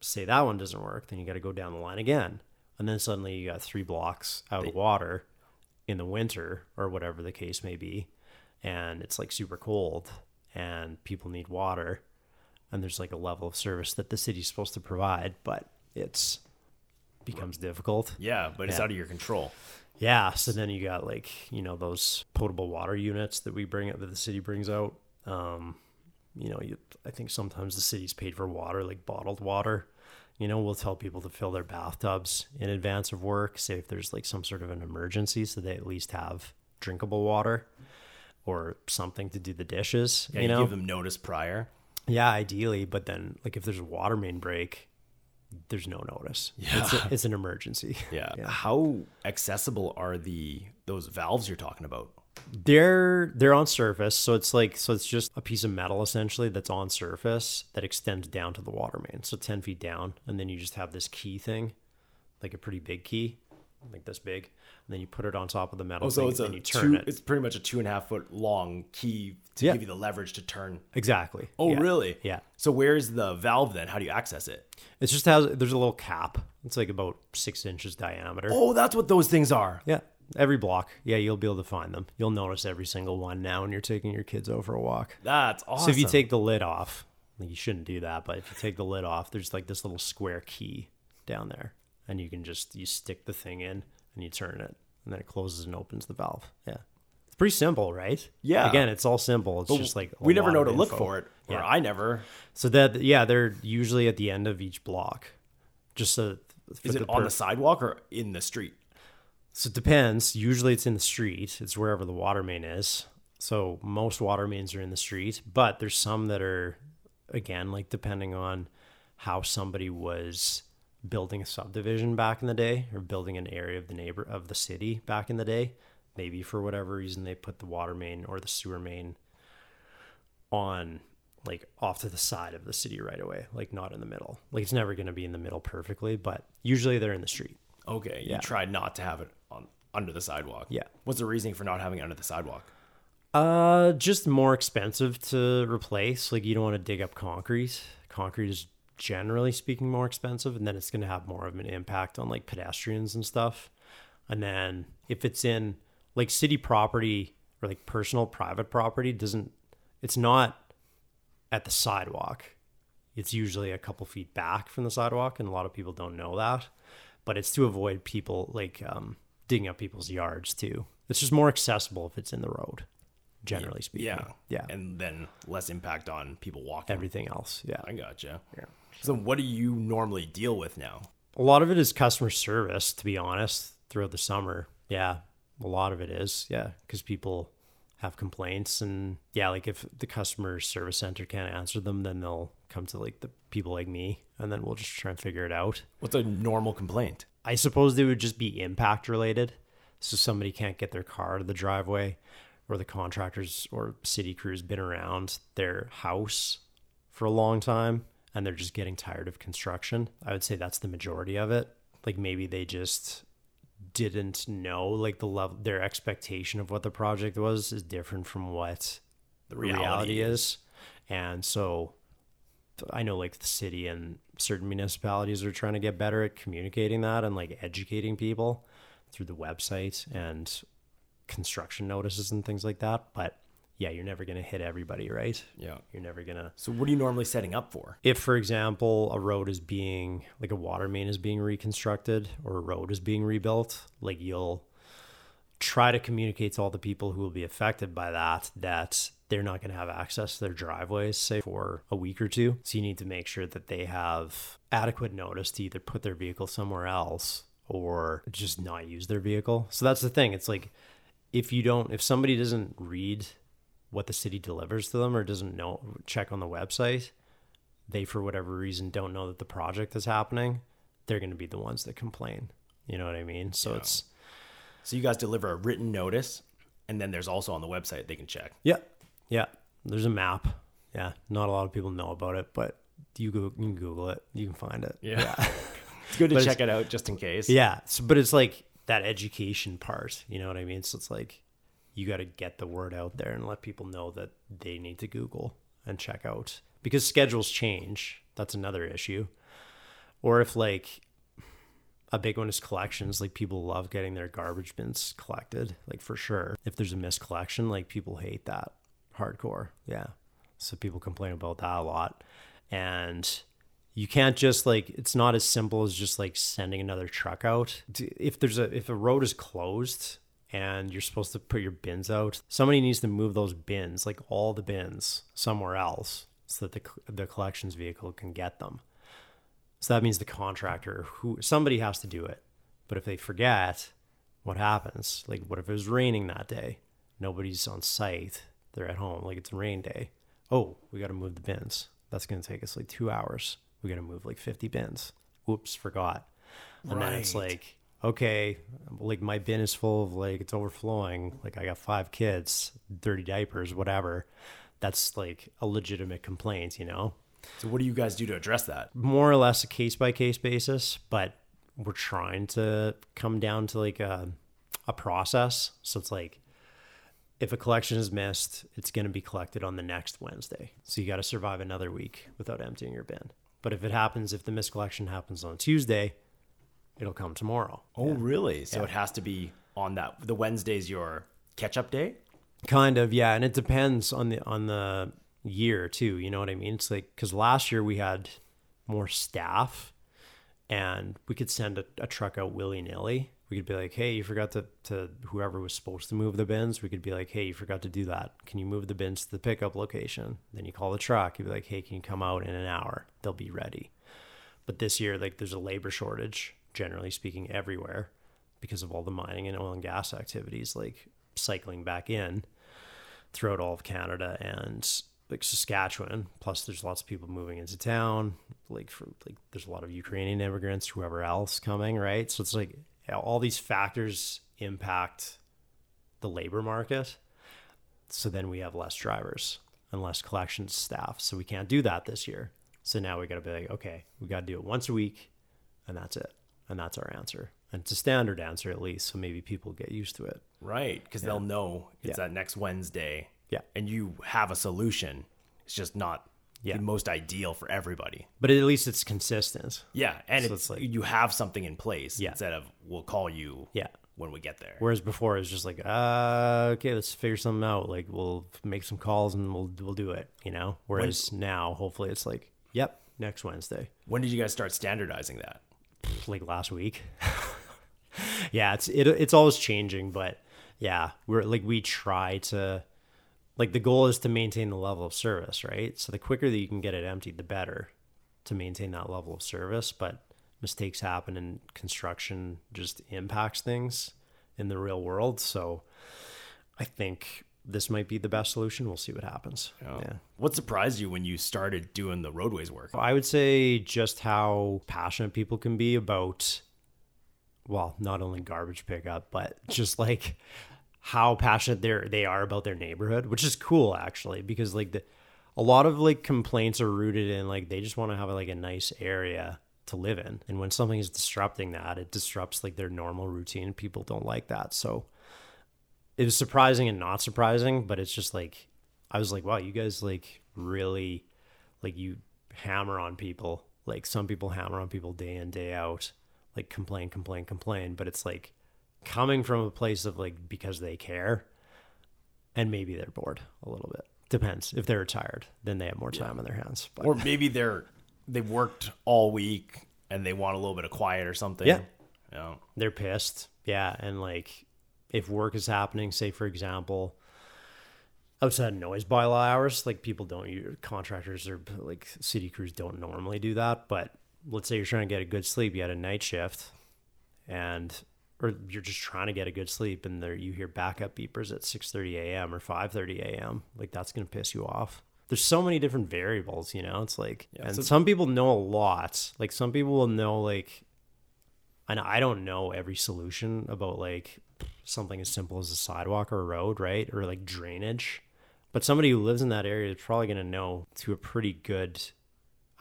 Say that one doesn't work, then you got to go down the line again. And then suddenly you got three blocks out of water in the winter or whatever the case may be. And it's like super cold and people need water. And there's like a level of service that the city's supposed to provide, but it's becomes difficult. Yeah, but it's Yeah. out of your control. Yeah. So then you got like, you know, those potable water units that we bring out that the city brings out. Um, you know, you, I think sometimes the city's paid for water, like bottled water. You know, we'll tell people to fill their bathtubs in advance of work, say if there's like some sort of an emergency, so they at least have drinkable water or something to do the dishes. Yeah, you you, know, give them notice prior. yeah, ideally, but then like if there's a water main break, there's no notice. Yeah. It's, a, it's an emergency. [LAUGHS] Yeah. Yeah. How accessible are the those valves you're talking about? They're they're on surface, so it's like so it's just a piece of metal essentially that's on surface that extends down to the water main, so ten feet down, and then you just have this key thing, like a pretty big key, like this big, and then you put it on top of the metal Oh, so thing, it's and a you turn two, it. it's pretty much a two and a half foot long key to Yeah. give you the leverage to turn. Exactly. Oh, Yeah. really? Yeah. So where's the valve then? How do you access it? It just has there's a little cap. It's like about six inches diameter. Oh, that's what those things are. Yeah. Every block. Yeah, you'll be able to find them. You'll notice every single one now when you're taking your kids for a walk. That's awesome. So if you take the lid off, like you shouldn't do that, but if you take the lid off, there's like this little square key down there, and you can just you stick the thing in and you turn it, and then it closes and opens the valve. Yeah, it's pretty simple, right? Yeah. Again, it's all simple. It's just like we never know to look for it, or Yeah. I never. So that yeah, they're usually at the end of each block. Just so Is it the on per- the sidewalk or in the street? So it depends. Usually it's in the street. It's wherever the water main is. So most water mains are in the street, but there's some that are again like depending on how somebody was building a subdivision back in the day or building an area of the neighbor of the city back in the day. Maybe for whatever reason they put the water main or the sewer main on like off to the side of the city right away, like not in the middle. Like it's never going to be in the middle perfectly, but usually they're in the street. Okay, you Yeah. tried not to have it on under the sidewalk. Yeah. What's the reasoning for not having it under the sidewalk? Uh, just more expensive to replace. Like you don't want to dig up concrete. Concrete is generally speaking more expensive, and then it's going to have more of an impact on like pedestrians and stuff. And then if it's in like city property or like personal private property, doesn't it's not at the sidewalk. It's usually a couple feet back from the sidewalk, and a lot of people don't know that. But it's to avoid people like um, digging up people's yards too. It's just more accessible if it's in the road, generally speaking. Yeah, yeah. and then less impact on people walking. Everything else, yeah. I gotcha. Yeah. So what do you normally deal with now? A lot of it is customer service, to be honest, throughout the summer. Yeah, a lot of it is, yeah, because people have complaints, and yeah, like if the customer service center can't answer them, then they'll come to like the people like me, and then we'll just try and figure it out. What's a normal complaint? I suppose they would just be impact related. So somebody can't get their car to the driveway, or the contractors or city crews been around their house for a long time and they're just getting tired of construction. I would say that's the majority of it. Like maybe they just didn't know like the level their expectation of what the project was is different from what The reality, reality is. And so I know like the city and certain municipalities are trying to get better at communicating that and like educating people through the website and construction notices and things like that. But yeah, you're never going to hit everybody, right? Yeah. You're never going to. So what are you normally setting up for? If, for example, a road is being, like a water main is being reconstructed or a road is being rebuilt, like you'll try to communicate to all the people who will be affected by that that they're not going to have access to their driveways say for a week or two so you need to make sure that they have adequate notice to either put their vehicle somewhere else or just not use their vehicle so that's the thing it's like if you don't if somebody doesn't read what the city delivers to them or doesn't know check on the website they for whatever reason don't know that the project is happening they're going to be the ones that complain you know what i mean so it's So you guys deliver a written notice, and then there's also on the website they can check. Yeah. Yeah. There's a map. Yeah. Not a lot of people know about it, but you go you can Google it. You can find it. Yeah. [LAUGHS] It's good to But check it out just in case. Yeah, so, but it's like that education part. You know what I mean? So it's like you got to get the word out there and let people know that they need to Google and check out because schedules change. That's another issue. Or if like a big one is collections, like people love getting their garbage bins collected, like for sure. If there's a missed collection, like people hate that hardcore. Yeah. So people complain about that a lot. And you can't just like it's not as simple as just like sending another truck out. If there's a if a road is closed and you're supposed to put your bins out, somebody needs to move those bins, like all the bins, somewhere else so that the the collections vehicle can get them. So that means the contractor who somebody has to do it. But if they forget, what happens? Like what if it was raining that day? Nobody's on site. They're at home. Like it's a rain day. Oh, we got to move the bins. That's going to take us like 2 hours. We got to move like 50 bins. Oops, forgot. And then it's like, okay, like my bin is full of like it's overflowing. Like I got 5 kids, dirty diapers, whatever. That's like a legitimate complaint, you know? So what do you guys do to address that? more or less a case by case basis, but we're trying to come down to like a a process. So it's like if a collection is missed, it's going to be collected on the next Wednesday. So you got to survive another week without emptying your bin. But if it happens, if the missed collection happens on Tuesday, it'll come tomorrow. Oh, really? So it has to be on that. The Wednesday's your catch up day. Kind of, yeah, and it depends on the on the year too. You know what I mean? It's like because last year we had more staff, and we could send a, a truck out willy nilly. We could be like, "Hey, you forgot to to whoever was supposed to move the bins." We could be like, "Hey, you forgot to do that. Can you move the bins to the pickup location?" Then you call the truck. You'd be like, "Hey, can you come out in an hour? They'll be ready." But this year, like, there's a labor shortage, generally speaking, everywhere because of all the mining and oil and gas activities, like cycling back in throughout all of Canada and like Saskatchewan. Plus, there's lots of people moving into town. Like for like, there's a lot of Ukrainian immigrants, whoever else coming, right? So it's like all these factors impact the labor market. So then we have less drivers and less collections staff. So we can't do that this year. So now we got to be like, okay, we got to do it once a week, and that's it, and that's our answer. And it's a standard answer at least, so maybe people get used to it. Right, because they'll know it's Yeah. that next Wednesday. Yeah. And you have a solution. It's just not Yeah. the most ideal for everybody. But at least it's consistent. Yeah, and So it's, it's like- you have something in place Yeah. instead of we'll call you Yeah. when we get there. Whereas before it was just like, uh, okay, let's figure something out. Like we'll make some calls and we'll we'll do it, you know. Whereas now, hopefully, it's like, yep, next Wednesday, when did you guys start standardizing that? Like last week. [LAUGHS] yeah, it's it, it's always changing, but yeah, we're like we try to, like the goal is to maintain the level of service, right? So the quicker that you can get it emptied, the better to maintain that level of service. But mistakes happen and construction just impacts things in the real world. So I think this might be the best solution. We'll see what happens. Yeah. What surprised you when you started doing the roadways work? I would say just how passionate people can be about, well, not only garbage pickup, but just like how passionate they they are about their neighborhood, which is cool actually, because like the, a lot of like complaints are rooted in like they just want to have like a nice area to live in, and when something is disrupting that, it disrupts like their normal routine. People don't like that, so it was surprising and not surprising, but it's just like I was like, wow, you guys like really like you hammer on people. Like some people hammer on people day in, day out, like complain, complain, complain. But it's like coming from a place of like because they care and maybe they're bored a little bit. Depends. If they're retired, then they have more time on their hands. But Or maybe they're they've worked all week and they want a little bit of quiet or something. Yeah. Yeah. they're pissed. Yeah. And like if work is happening, say for example, outside noise bylaw hours, like people don't use contractors or like city crews don't normally do that. But let's say you're trying to get a good sleep, you had a night shift and or you're just trying to get a good sleep and there you hear backup beepers at 6:30 a.m. or 5:30 a.m. like that's going to piss you off. There's so many different variables, you know. It's like and so- some people know a lot. Like some people will know like and I don't know every solution about like something as simple as a sidewalk or a road, right? Or like drainage. But somebody who lives in that area is probably going to know to a pretty good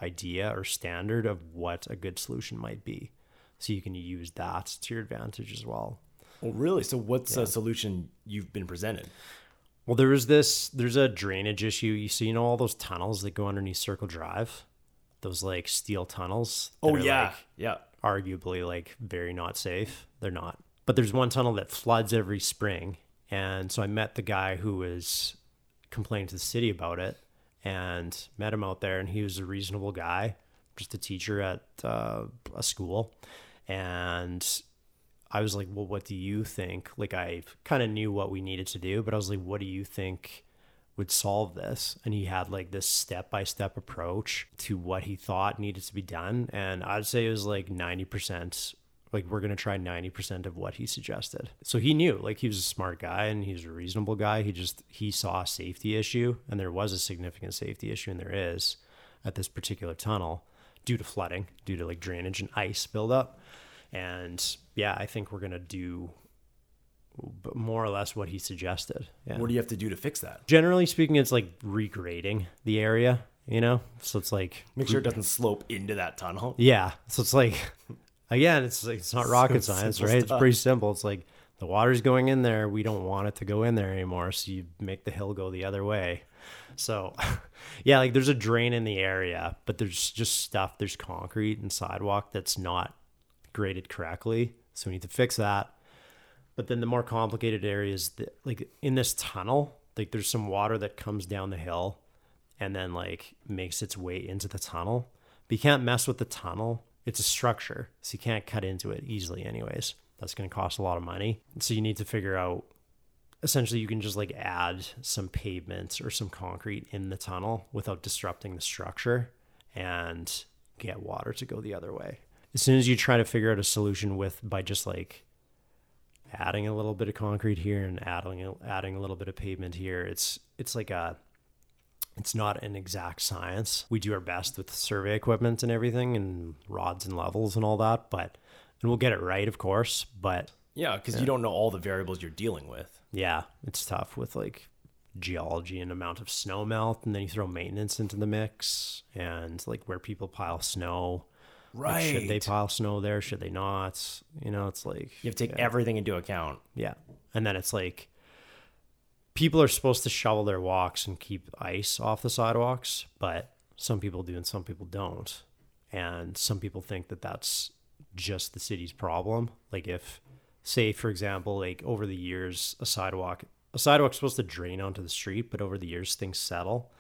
idea or standard of what a good solution might be. So you can use that to your advantage as well. Well, really? So, what's a solution you've been presented? Well, there is this. There's a drainage issue. You see, you know all those tunnels that go underneath Circle Drive, those like steel tunnels. Oh yeah, like, yeah. arguably like very not safe. They're not. But there's one tunnel that floods every spring. And so I met the guy who was complaining to the city about it and met him out there. And he was a reasonable guy, just a teacher at uh, a school. And I was like, well, what do you think? Like, I kind of knew what we needed to do, but I was like, what do you think would solve this? And he had like this step by step approach to what he thought needed to be done. And I'd say it was like 90%. Like, we're going to try 90% of what he suggested. So he knew, like, he was a smart guy and he was a reasonable guy. He just, he saw a safety issue, and there was a significant safety issue, and there is at this particular tunnel due to flooding, due to like drainage and ice buildup. And yeah, I think we're going to do more or less what he suggested. Yeah. What do you have to do to fix that? Generally speaking, it's like regrading the area, you know? So it's like, Make sure it doesn't slope into that tunnel. yeah. So it's like, again, it's like, it's not rocket So science, right? It's pretty simple. It's like the water's going in there. We don't want it to go in there anymore. So you make the hill go the other way. So, [LAUGHS] yeah, like there's a drain in the area, but there's just stuff. There's concrete and sidewalk that's not graded correctly. So we need to fix that. But then the more complicated areas, that, like in this tunnel, like there's some water that comes down the hill and then like makes its way into the tunnel. But you can't mess with the tunnel. It's a structure, so you can't cut into it easily, anyways. That's going to cost a lot of money. So you need to figure out essentially you can just like add some pavements or some concrete in the tunnel without disrupting the structure and get water to go the other way. As soon as you try to figure out a solution with by just like adding a little bit of concrete here and adding a, adding a little bit of pavement here, it's it's like a it's not an exact science. We do our best with survey equipment and everything and rods and levels and all that, but and we'll get it right, of course, but Yeah, because you don't know all the variables you're dealing with. yeah, it's tough with like geology and amount of snow melt, and then you throw maintenance into the mix and like where people pile snow. Like, Right. should they pile snow there? Should they not? You know, it's like You have to take everything into account. yeah, and then it's like people are supposed to shovel their walks and keep ice off the sidewalks, but some people do and some people don't, and some people think that that's just the city's problem. Like if, say, for example, like over the years, a sidewalk a sidewalk's supposed to drain onto the street, but over the years things settle,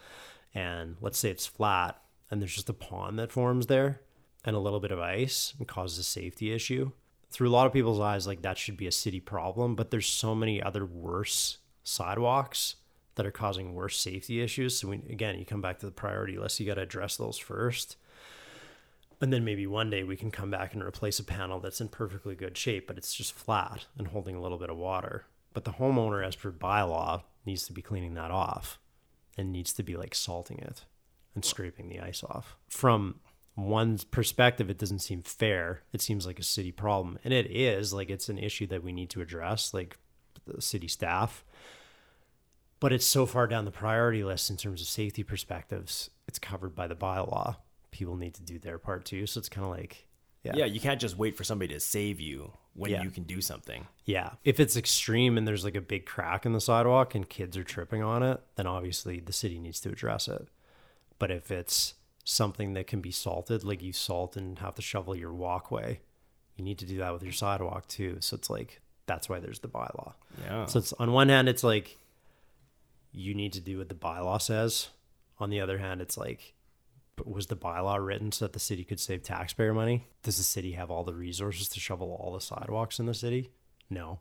and let's say it's flat and there's just a pond that forms there and a little bit of ice and causes a safety issue. Through a lot of people's eyes, like that should be a city problem, but there's so many other worse sidewalks that are causing worse safety issues. So we, again, you come back to the priority list. You got to address those first. And then maybe one day we can come back and replace a panel that's in perfectly good shape, but it's just flat and holding a little bit of water. But the homeowner, as per bylaw, needs to be cleaning that off and needs to be like salting it and scraping the ice off. From one's perspective, it doesn't seem fair. It seems like a city problem. And it is like it's an issue that we need to address, like the city staff. But it's so far down the priority list in terms of safety perspectives, it's covered by the bylaw. People need to do their part too. So it's kind of like, yeah. Yeah. you can't just wait for somebody to save you when Yeah. you can do something. Yeah. If it's extreme and there's like a big crack in the sidewalk and kids are tripping on it, then obviously the city needs to address it. But if it's something that can be salted, like you salt and have to shovel your walkway, you need to do that with your sidewalk too. So it's like that's why there's the bylaw. Yeah. So it's on one hand, it's like you need to do what the bylaw says. On the other hand, it's like, was the bylaw written so that the city could save taxpayer money? Does the city have all the resources to shovel all the sidewalks in the city? No.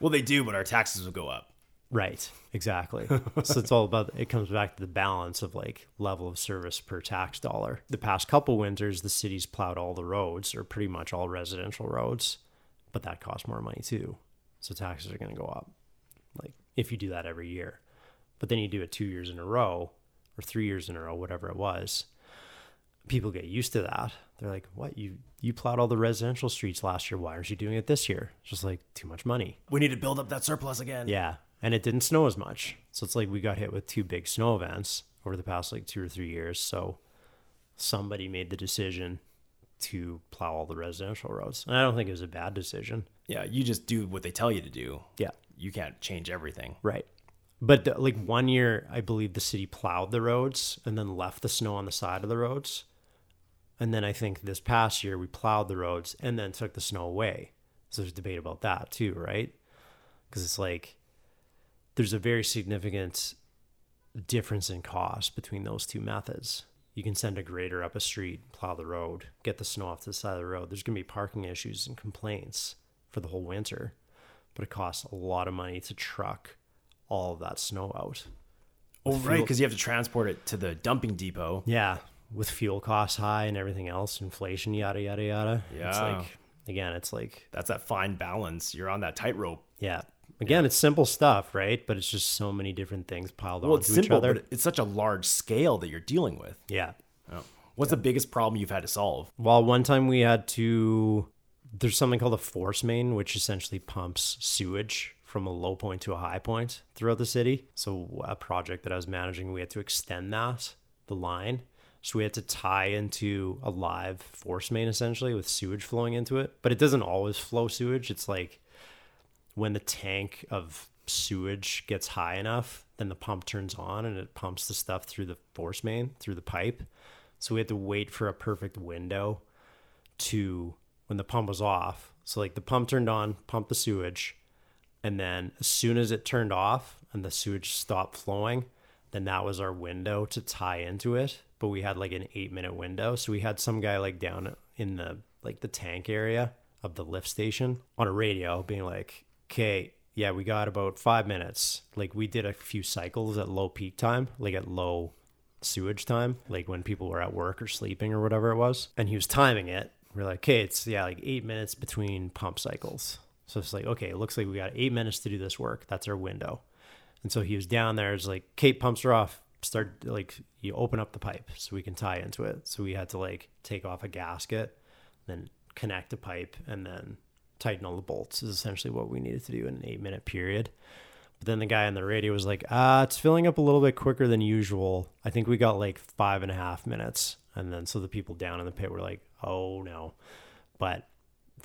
well, they do, but our taxes will go up. Right. Exactly. [LAUGHS] so it's all about it comes back to the balance of like level of service per tax dollar. The past couple winters the city's plowed all the roads or pretty much all residential roads, but that costs more money too. So taxes are going to go up. Like if you do that every year. But then you do it 2 years in a row or 3 years in a row whatever it was. People get used to that. They're like, "What? You you plowed all the residential streets last year. Why aren't you doing it this year?" It's just like too much money. We need to build up that surplus again. Yeah. And it didn't snow as much. So it's like we got hit with two big snow events over the past like two or three years. So somebody made the decision to plow all the residential roads. And I don't think it was a bad decision. Yeah, you just do what they tell you to do. Yeah. You can't change everything. Right. But the, like one year, I believe the city plowed the roads and then left the snow on the side of the roads. And then I think this past year we plowed the roads and then took the snow away. So there's debate about that too, right? Because it's like there's a very significant difference in cost between those two methods. You can send a grader up a street, plow the road, get the snow off to the side of the road. There's going to be parking issues and complaints for the whole winter, but it costs a lot of money to truck all of that snow out. Oh, right, because you have to transport it to the dumping depot. Yeah, with fuel costs high and everything else, inflation, yada yada yada. It's Yeah. like again, it's like That's that fine balance. You're on that tightrope. yeah. Again, it's simple stuff, right? But it's just so many different things piled Well, onto it's each other. but it's such a large scale that you're dealing with. yeah. Oh. What's the biggest problem you've had to solve? Well, one time we had to. There's something called a force main, which essentially pumps sewage from a low point to a high point throughout the city. So, a project that I was managing, we had to extend that, the line. So, we had to tie into a live force main essentially with sewage flowing into it. But it doesn't always flow sewage. It's like when the tank of sewage gets high enough, then the pump turns on and it pumps the stuff through the force main, through the pipe. So we had to wait for a perfect window to when the pump was off. So like the pump turned on, pumped the sewage, and then as soon as it turned off and the sewage stopped flowing, then that was our window to tie into it. But we had like an eight minute window. So we had some guy like down in the like the tank area of the lift station on a radio being like, Okay, yeah, we got about five minutes. Like we did a few cycles at low peak time, like at low sewage time, like when people were at work or sleeping or whatever it was. And he was timing it. We're like, okay, it's yeah, like eight minutes between pump cycles. So it's like, okay, it looks like we got eight minutes to do this work. That's our window. And so he was down there. It's like, Kate pumps her off. Start like you open up the pipe so we can tie into it. So we had to like take off a gasket, then connect a pipe, and then tighten all the bolts. Is essentially what we needed to do in an eight minute period. But then the guy on the radio was like, ah, it's filling up a little bit quicker than usual. I think we got like five and a half minutes. And then so the people down in the pit were like, oh no. But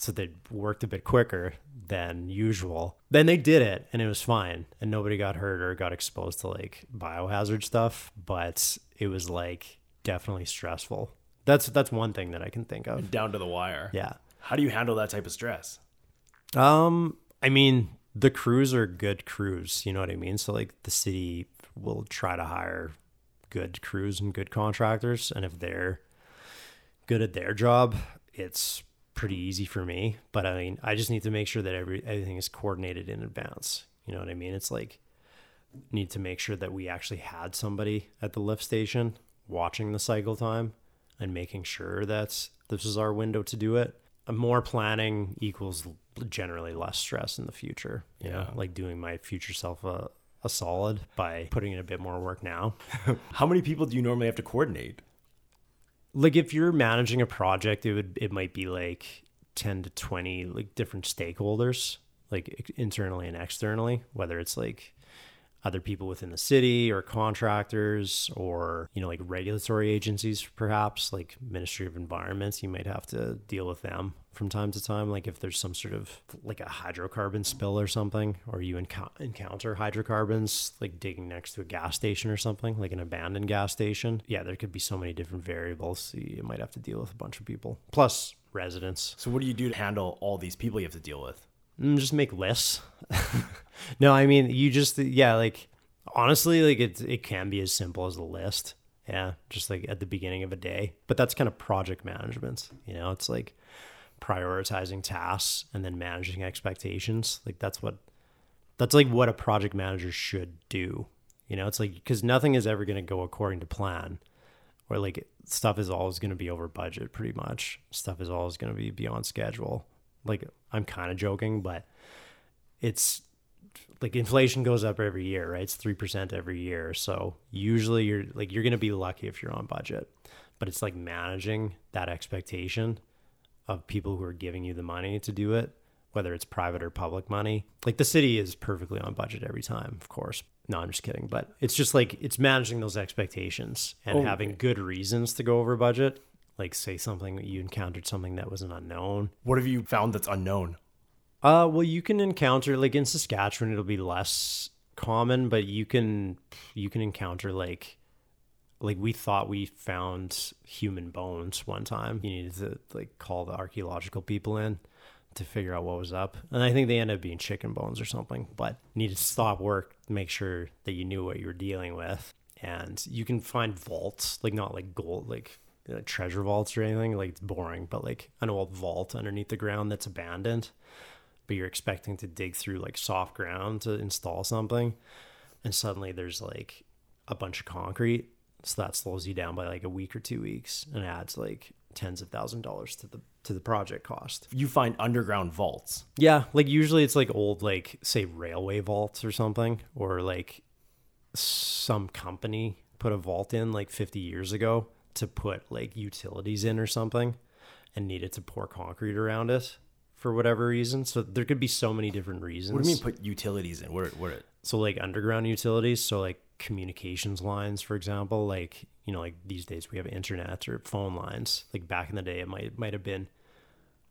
so they worked a bit quicker than usual. Then they did it and it was fine. And nobody got hurt or got exposed to like biohazard stuff. But it was like definitely stressful. That's that's one thing that I can think of. Down to the wire. Yeah. How do you handle that type of stress? Um, I mean, the crews are good crews. You know what I mean? So like the city will try to hire good crews and good contractors, and if they're good at their job, it's pretty easy for me. But I mean, I just need to make sure that every everything is coordinated in advance. You know what I mean? It's like need to make sure that we actually had somebody at the lift station watching the cycle time and making sure that this is our window to do it. Uh, more planning equals generally less stress in the future. You know, Yeah. like doing my future self a, a solid by putting in a bit more work now. [LAUGHS] How many people do you normally have to coordinate? Like if you're managing a project, it would it might be like ten to twenty like different stakeholders, like internally and externally, whether it's like other people within the city or contractors or you know like regulatory agencies perhaps like ministry of environments you might have to deal with them from time to time like if there's some sort of like a hydrocarbon spill or something or you encou- encounter hydrocarbons like digging next to a gas station or something like an abandoned gas station yeah there could be so many different variables you might have to deal with a bunch of people plus residents So what do you do to handle all these people you have to deal with? Mm, just make lists. [LAUGHS] no, I mean you just yeah, like honestly, like it it can be as simple as a list. Yeah, just like at the beginning of a day. But that's kind of project management. You know, it's like prioritizing tasks and then managing expectations. Like that's what that's like what a project manager should do. You know, it's like because nothing is ever going to go according to plan, or like stuff is always going to be over budget. Pretty much, stuff is always going to be beyond schedule. Like I'm kind of joking, but it's like inflation goes up every year, right? It's three percent every year. So usually you're like you're gonna be lucky if you're on budget. But it's like managing that expectation of people who are giving you the money to do it, whether it's private or public money. Like the city is perfectly on budget every time, of course. No, I'm just kidding. But it's just like it's managing those expectations and Oh, having good reasons to go over budget. Like say something you encountered something that was an unknown. What have you found that's unknown? Uh, well, you can encounter like in Saskatchewan, it'll be less common, but you can you can encounter like like we thought we found human bones one time. You needed to like call the archaeological people in to figure out what was up, and I think they ended up being chicken bones or something. But needed to stop work, make sure that you knew what you were dealing with, and you can find vaults like not like gold like. uh, treasure vaults or anything like it's boring but like an old vault underneath the ground that's abandoned but you're expecting to dig through like soft ground to install something and suddenly there's like a bunch of concrete so that slows you down by like a week or two weeks and adds like tens of thousand dollars to the to the project cost You find underground vaults. yeah like usually it's like old like say railway vaults or something or like some company put a vault in like 50 years ago to put like utilities in or something and needed to pour concrete around it for whatever reason so there could be so many different reasons What do you mean put utilities in? What? What? so like underground utilities so like communications lines for example like you know like these days we have internet or phone lines. Like back in the day it might might have been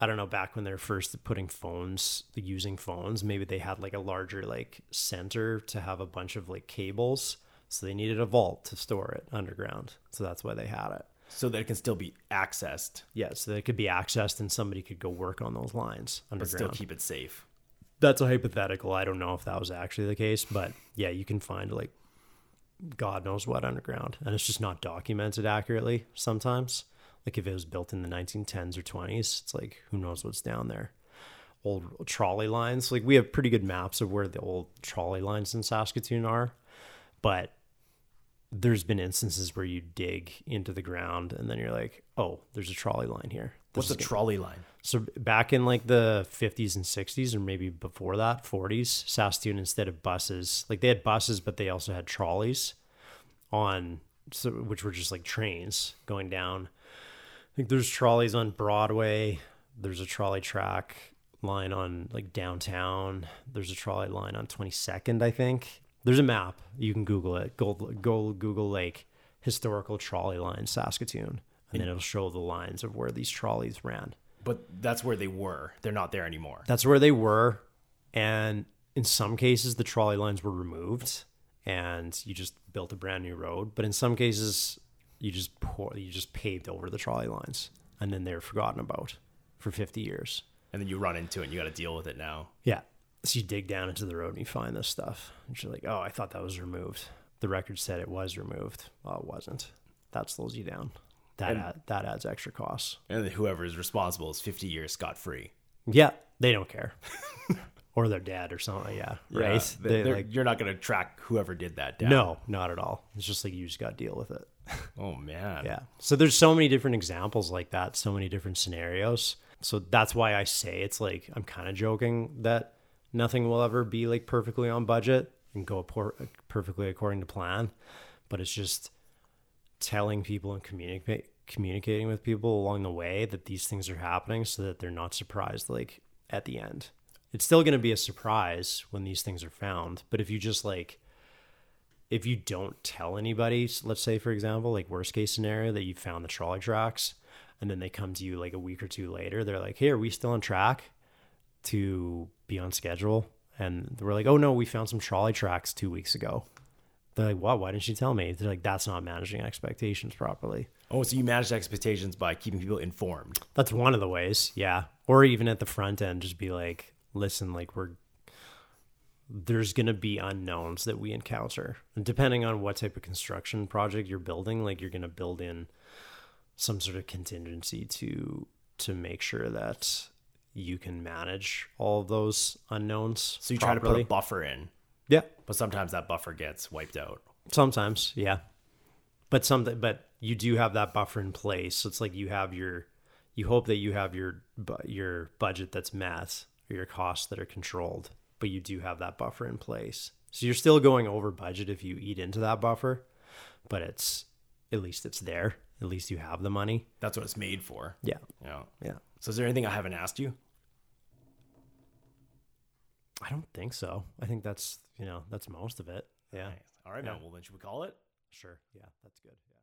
i don't know back when they're first putting phones using phones maybe they had like a larger like center to have a bunch of like cables. So they needed a vault to store it underground. So that's why they had it. So that it can still be accessed, yeah so that it could be accessed and somebody could go work on those lines but underground. still keep it safe. that's a hypothetical. I don't know if that was actually the case, but yeah, you can find like God knows what underground, and it's just not documented accurately sometimes. Like if it was built in the 1910s or 20s, it's like who knows what's down there. Old trolley lines, like we have pretty good maps of where the old trolley lines in Saskatoon are, but there's been instances where you dig into the ground and then you're like, oh, there's a trolley line here. What's a trolley line? so back in like the 50s and 60s, or maybe before that, 40s, Saskatoon instead of buses, like they had buses, but they also had trolleys on, so which were just like trains going down. I think there's trolleys on Broadway. There's a trolley track line on like downtown. There's a trolley line on 22nd, I think. There's a map. You can Google it. Go, go Google like historical trolley line Saskatoon, and then it'll show the lines of where these trolleys ran. But that's where they were. They're not there anymore. That's where they were. And in some cases, the trolley lines were removed and you just built a brand new road. But in some cases, you just pour, you just paved over the trolley lines and then they're forgotten about for 50 years. And then you run into it and you got to deal with it now. Yeah. So you dig down into the road and you find this stuff. And you're like, oh, I thought that was removed. The record said it was removed. Well, it wasn't. That slows you down. That, And- add, that adds extra costs. And whoever is responsible is 50 years scot free. Yeah. They don't care. [LAUGHS] or they're dead or something. Yeah. Right. They, They, like, you're not going to track whoever did that down. No, not at all. It's just like you just got to deal with it. [LAUGHS] Oh, man. Yeah. So there's so many different examples like that, so many different scenarios. So that's why I say it's like I'm kind of joking that nothing will ever be like perfectly on budget and go por- perfectly according to plan, but it's just telling people and communicate communicating with people along the way that these things are happening so that they're not surprised like at the end. It's still going to be a surprise when these things are found, but if you just like if you don't tell anybody, let's say for example, like worst case scenario that you found the trolley tracks and then they come to you like a week or two later, they're like, "Hey, are we still on track to be on schedule?" And we're like, "Oh no, we found some trolley tracks 2 weeks ago." They're like, "What? Why didn't you tell me?" They're like, "That's not managing expectations properly." Oh, so you manage expectations by keeping people informed. That's one of the ways, yeah. Or even at the front end, just be like, listen, like we're there's gonna be unknowns that we encounter. And depending on what type of construction project you're building, like you're gonna build in some sort of contingency to to make sure that you can manage all those unknowns. So you try to put a buffer in, Yeah. but sometimes that buffer gets wiped out. Sometimes, yeah. But something, but you do have that buffer in place. So it's like you have your, you hope that you have your your budget that's met or your costs that are controlled, but you do have that buffer in place. So you're still going over budget if you eat into that buffer, but it's at least it's there. At least you have the money. That's what it's made for. Yeah, Yeah. yeah. So is there anything I haven't asked you? I don't think so. I think that's you know that's most of it. Yeah. Nice. All right, Yeah. man. Well, then should we call it? Sure. Yeah, that's good. Yeah.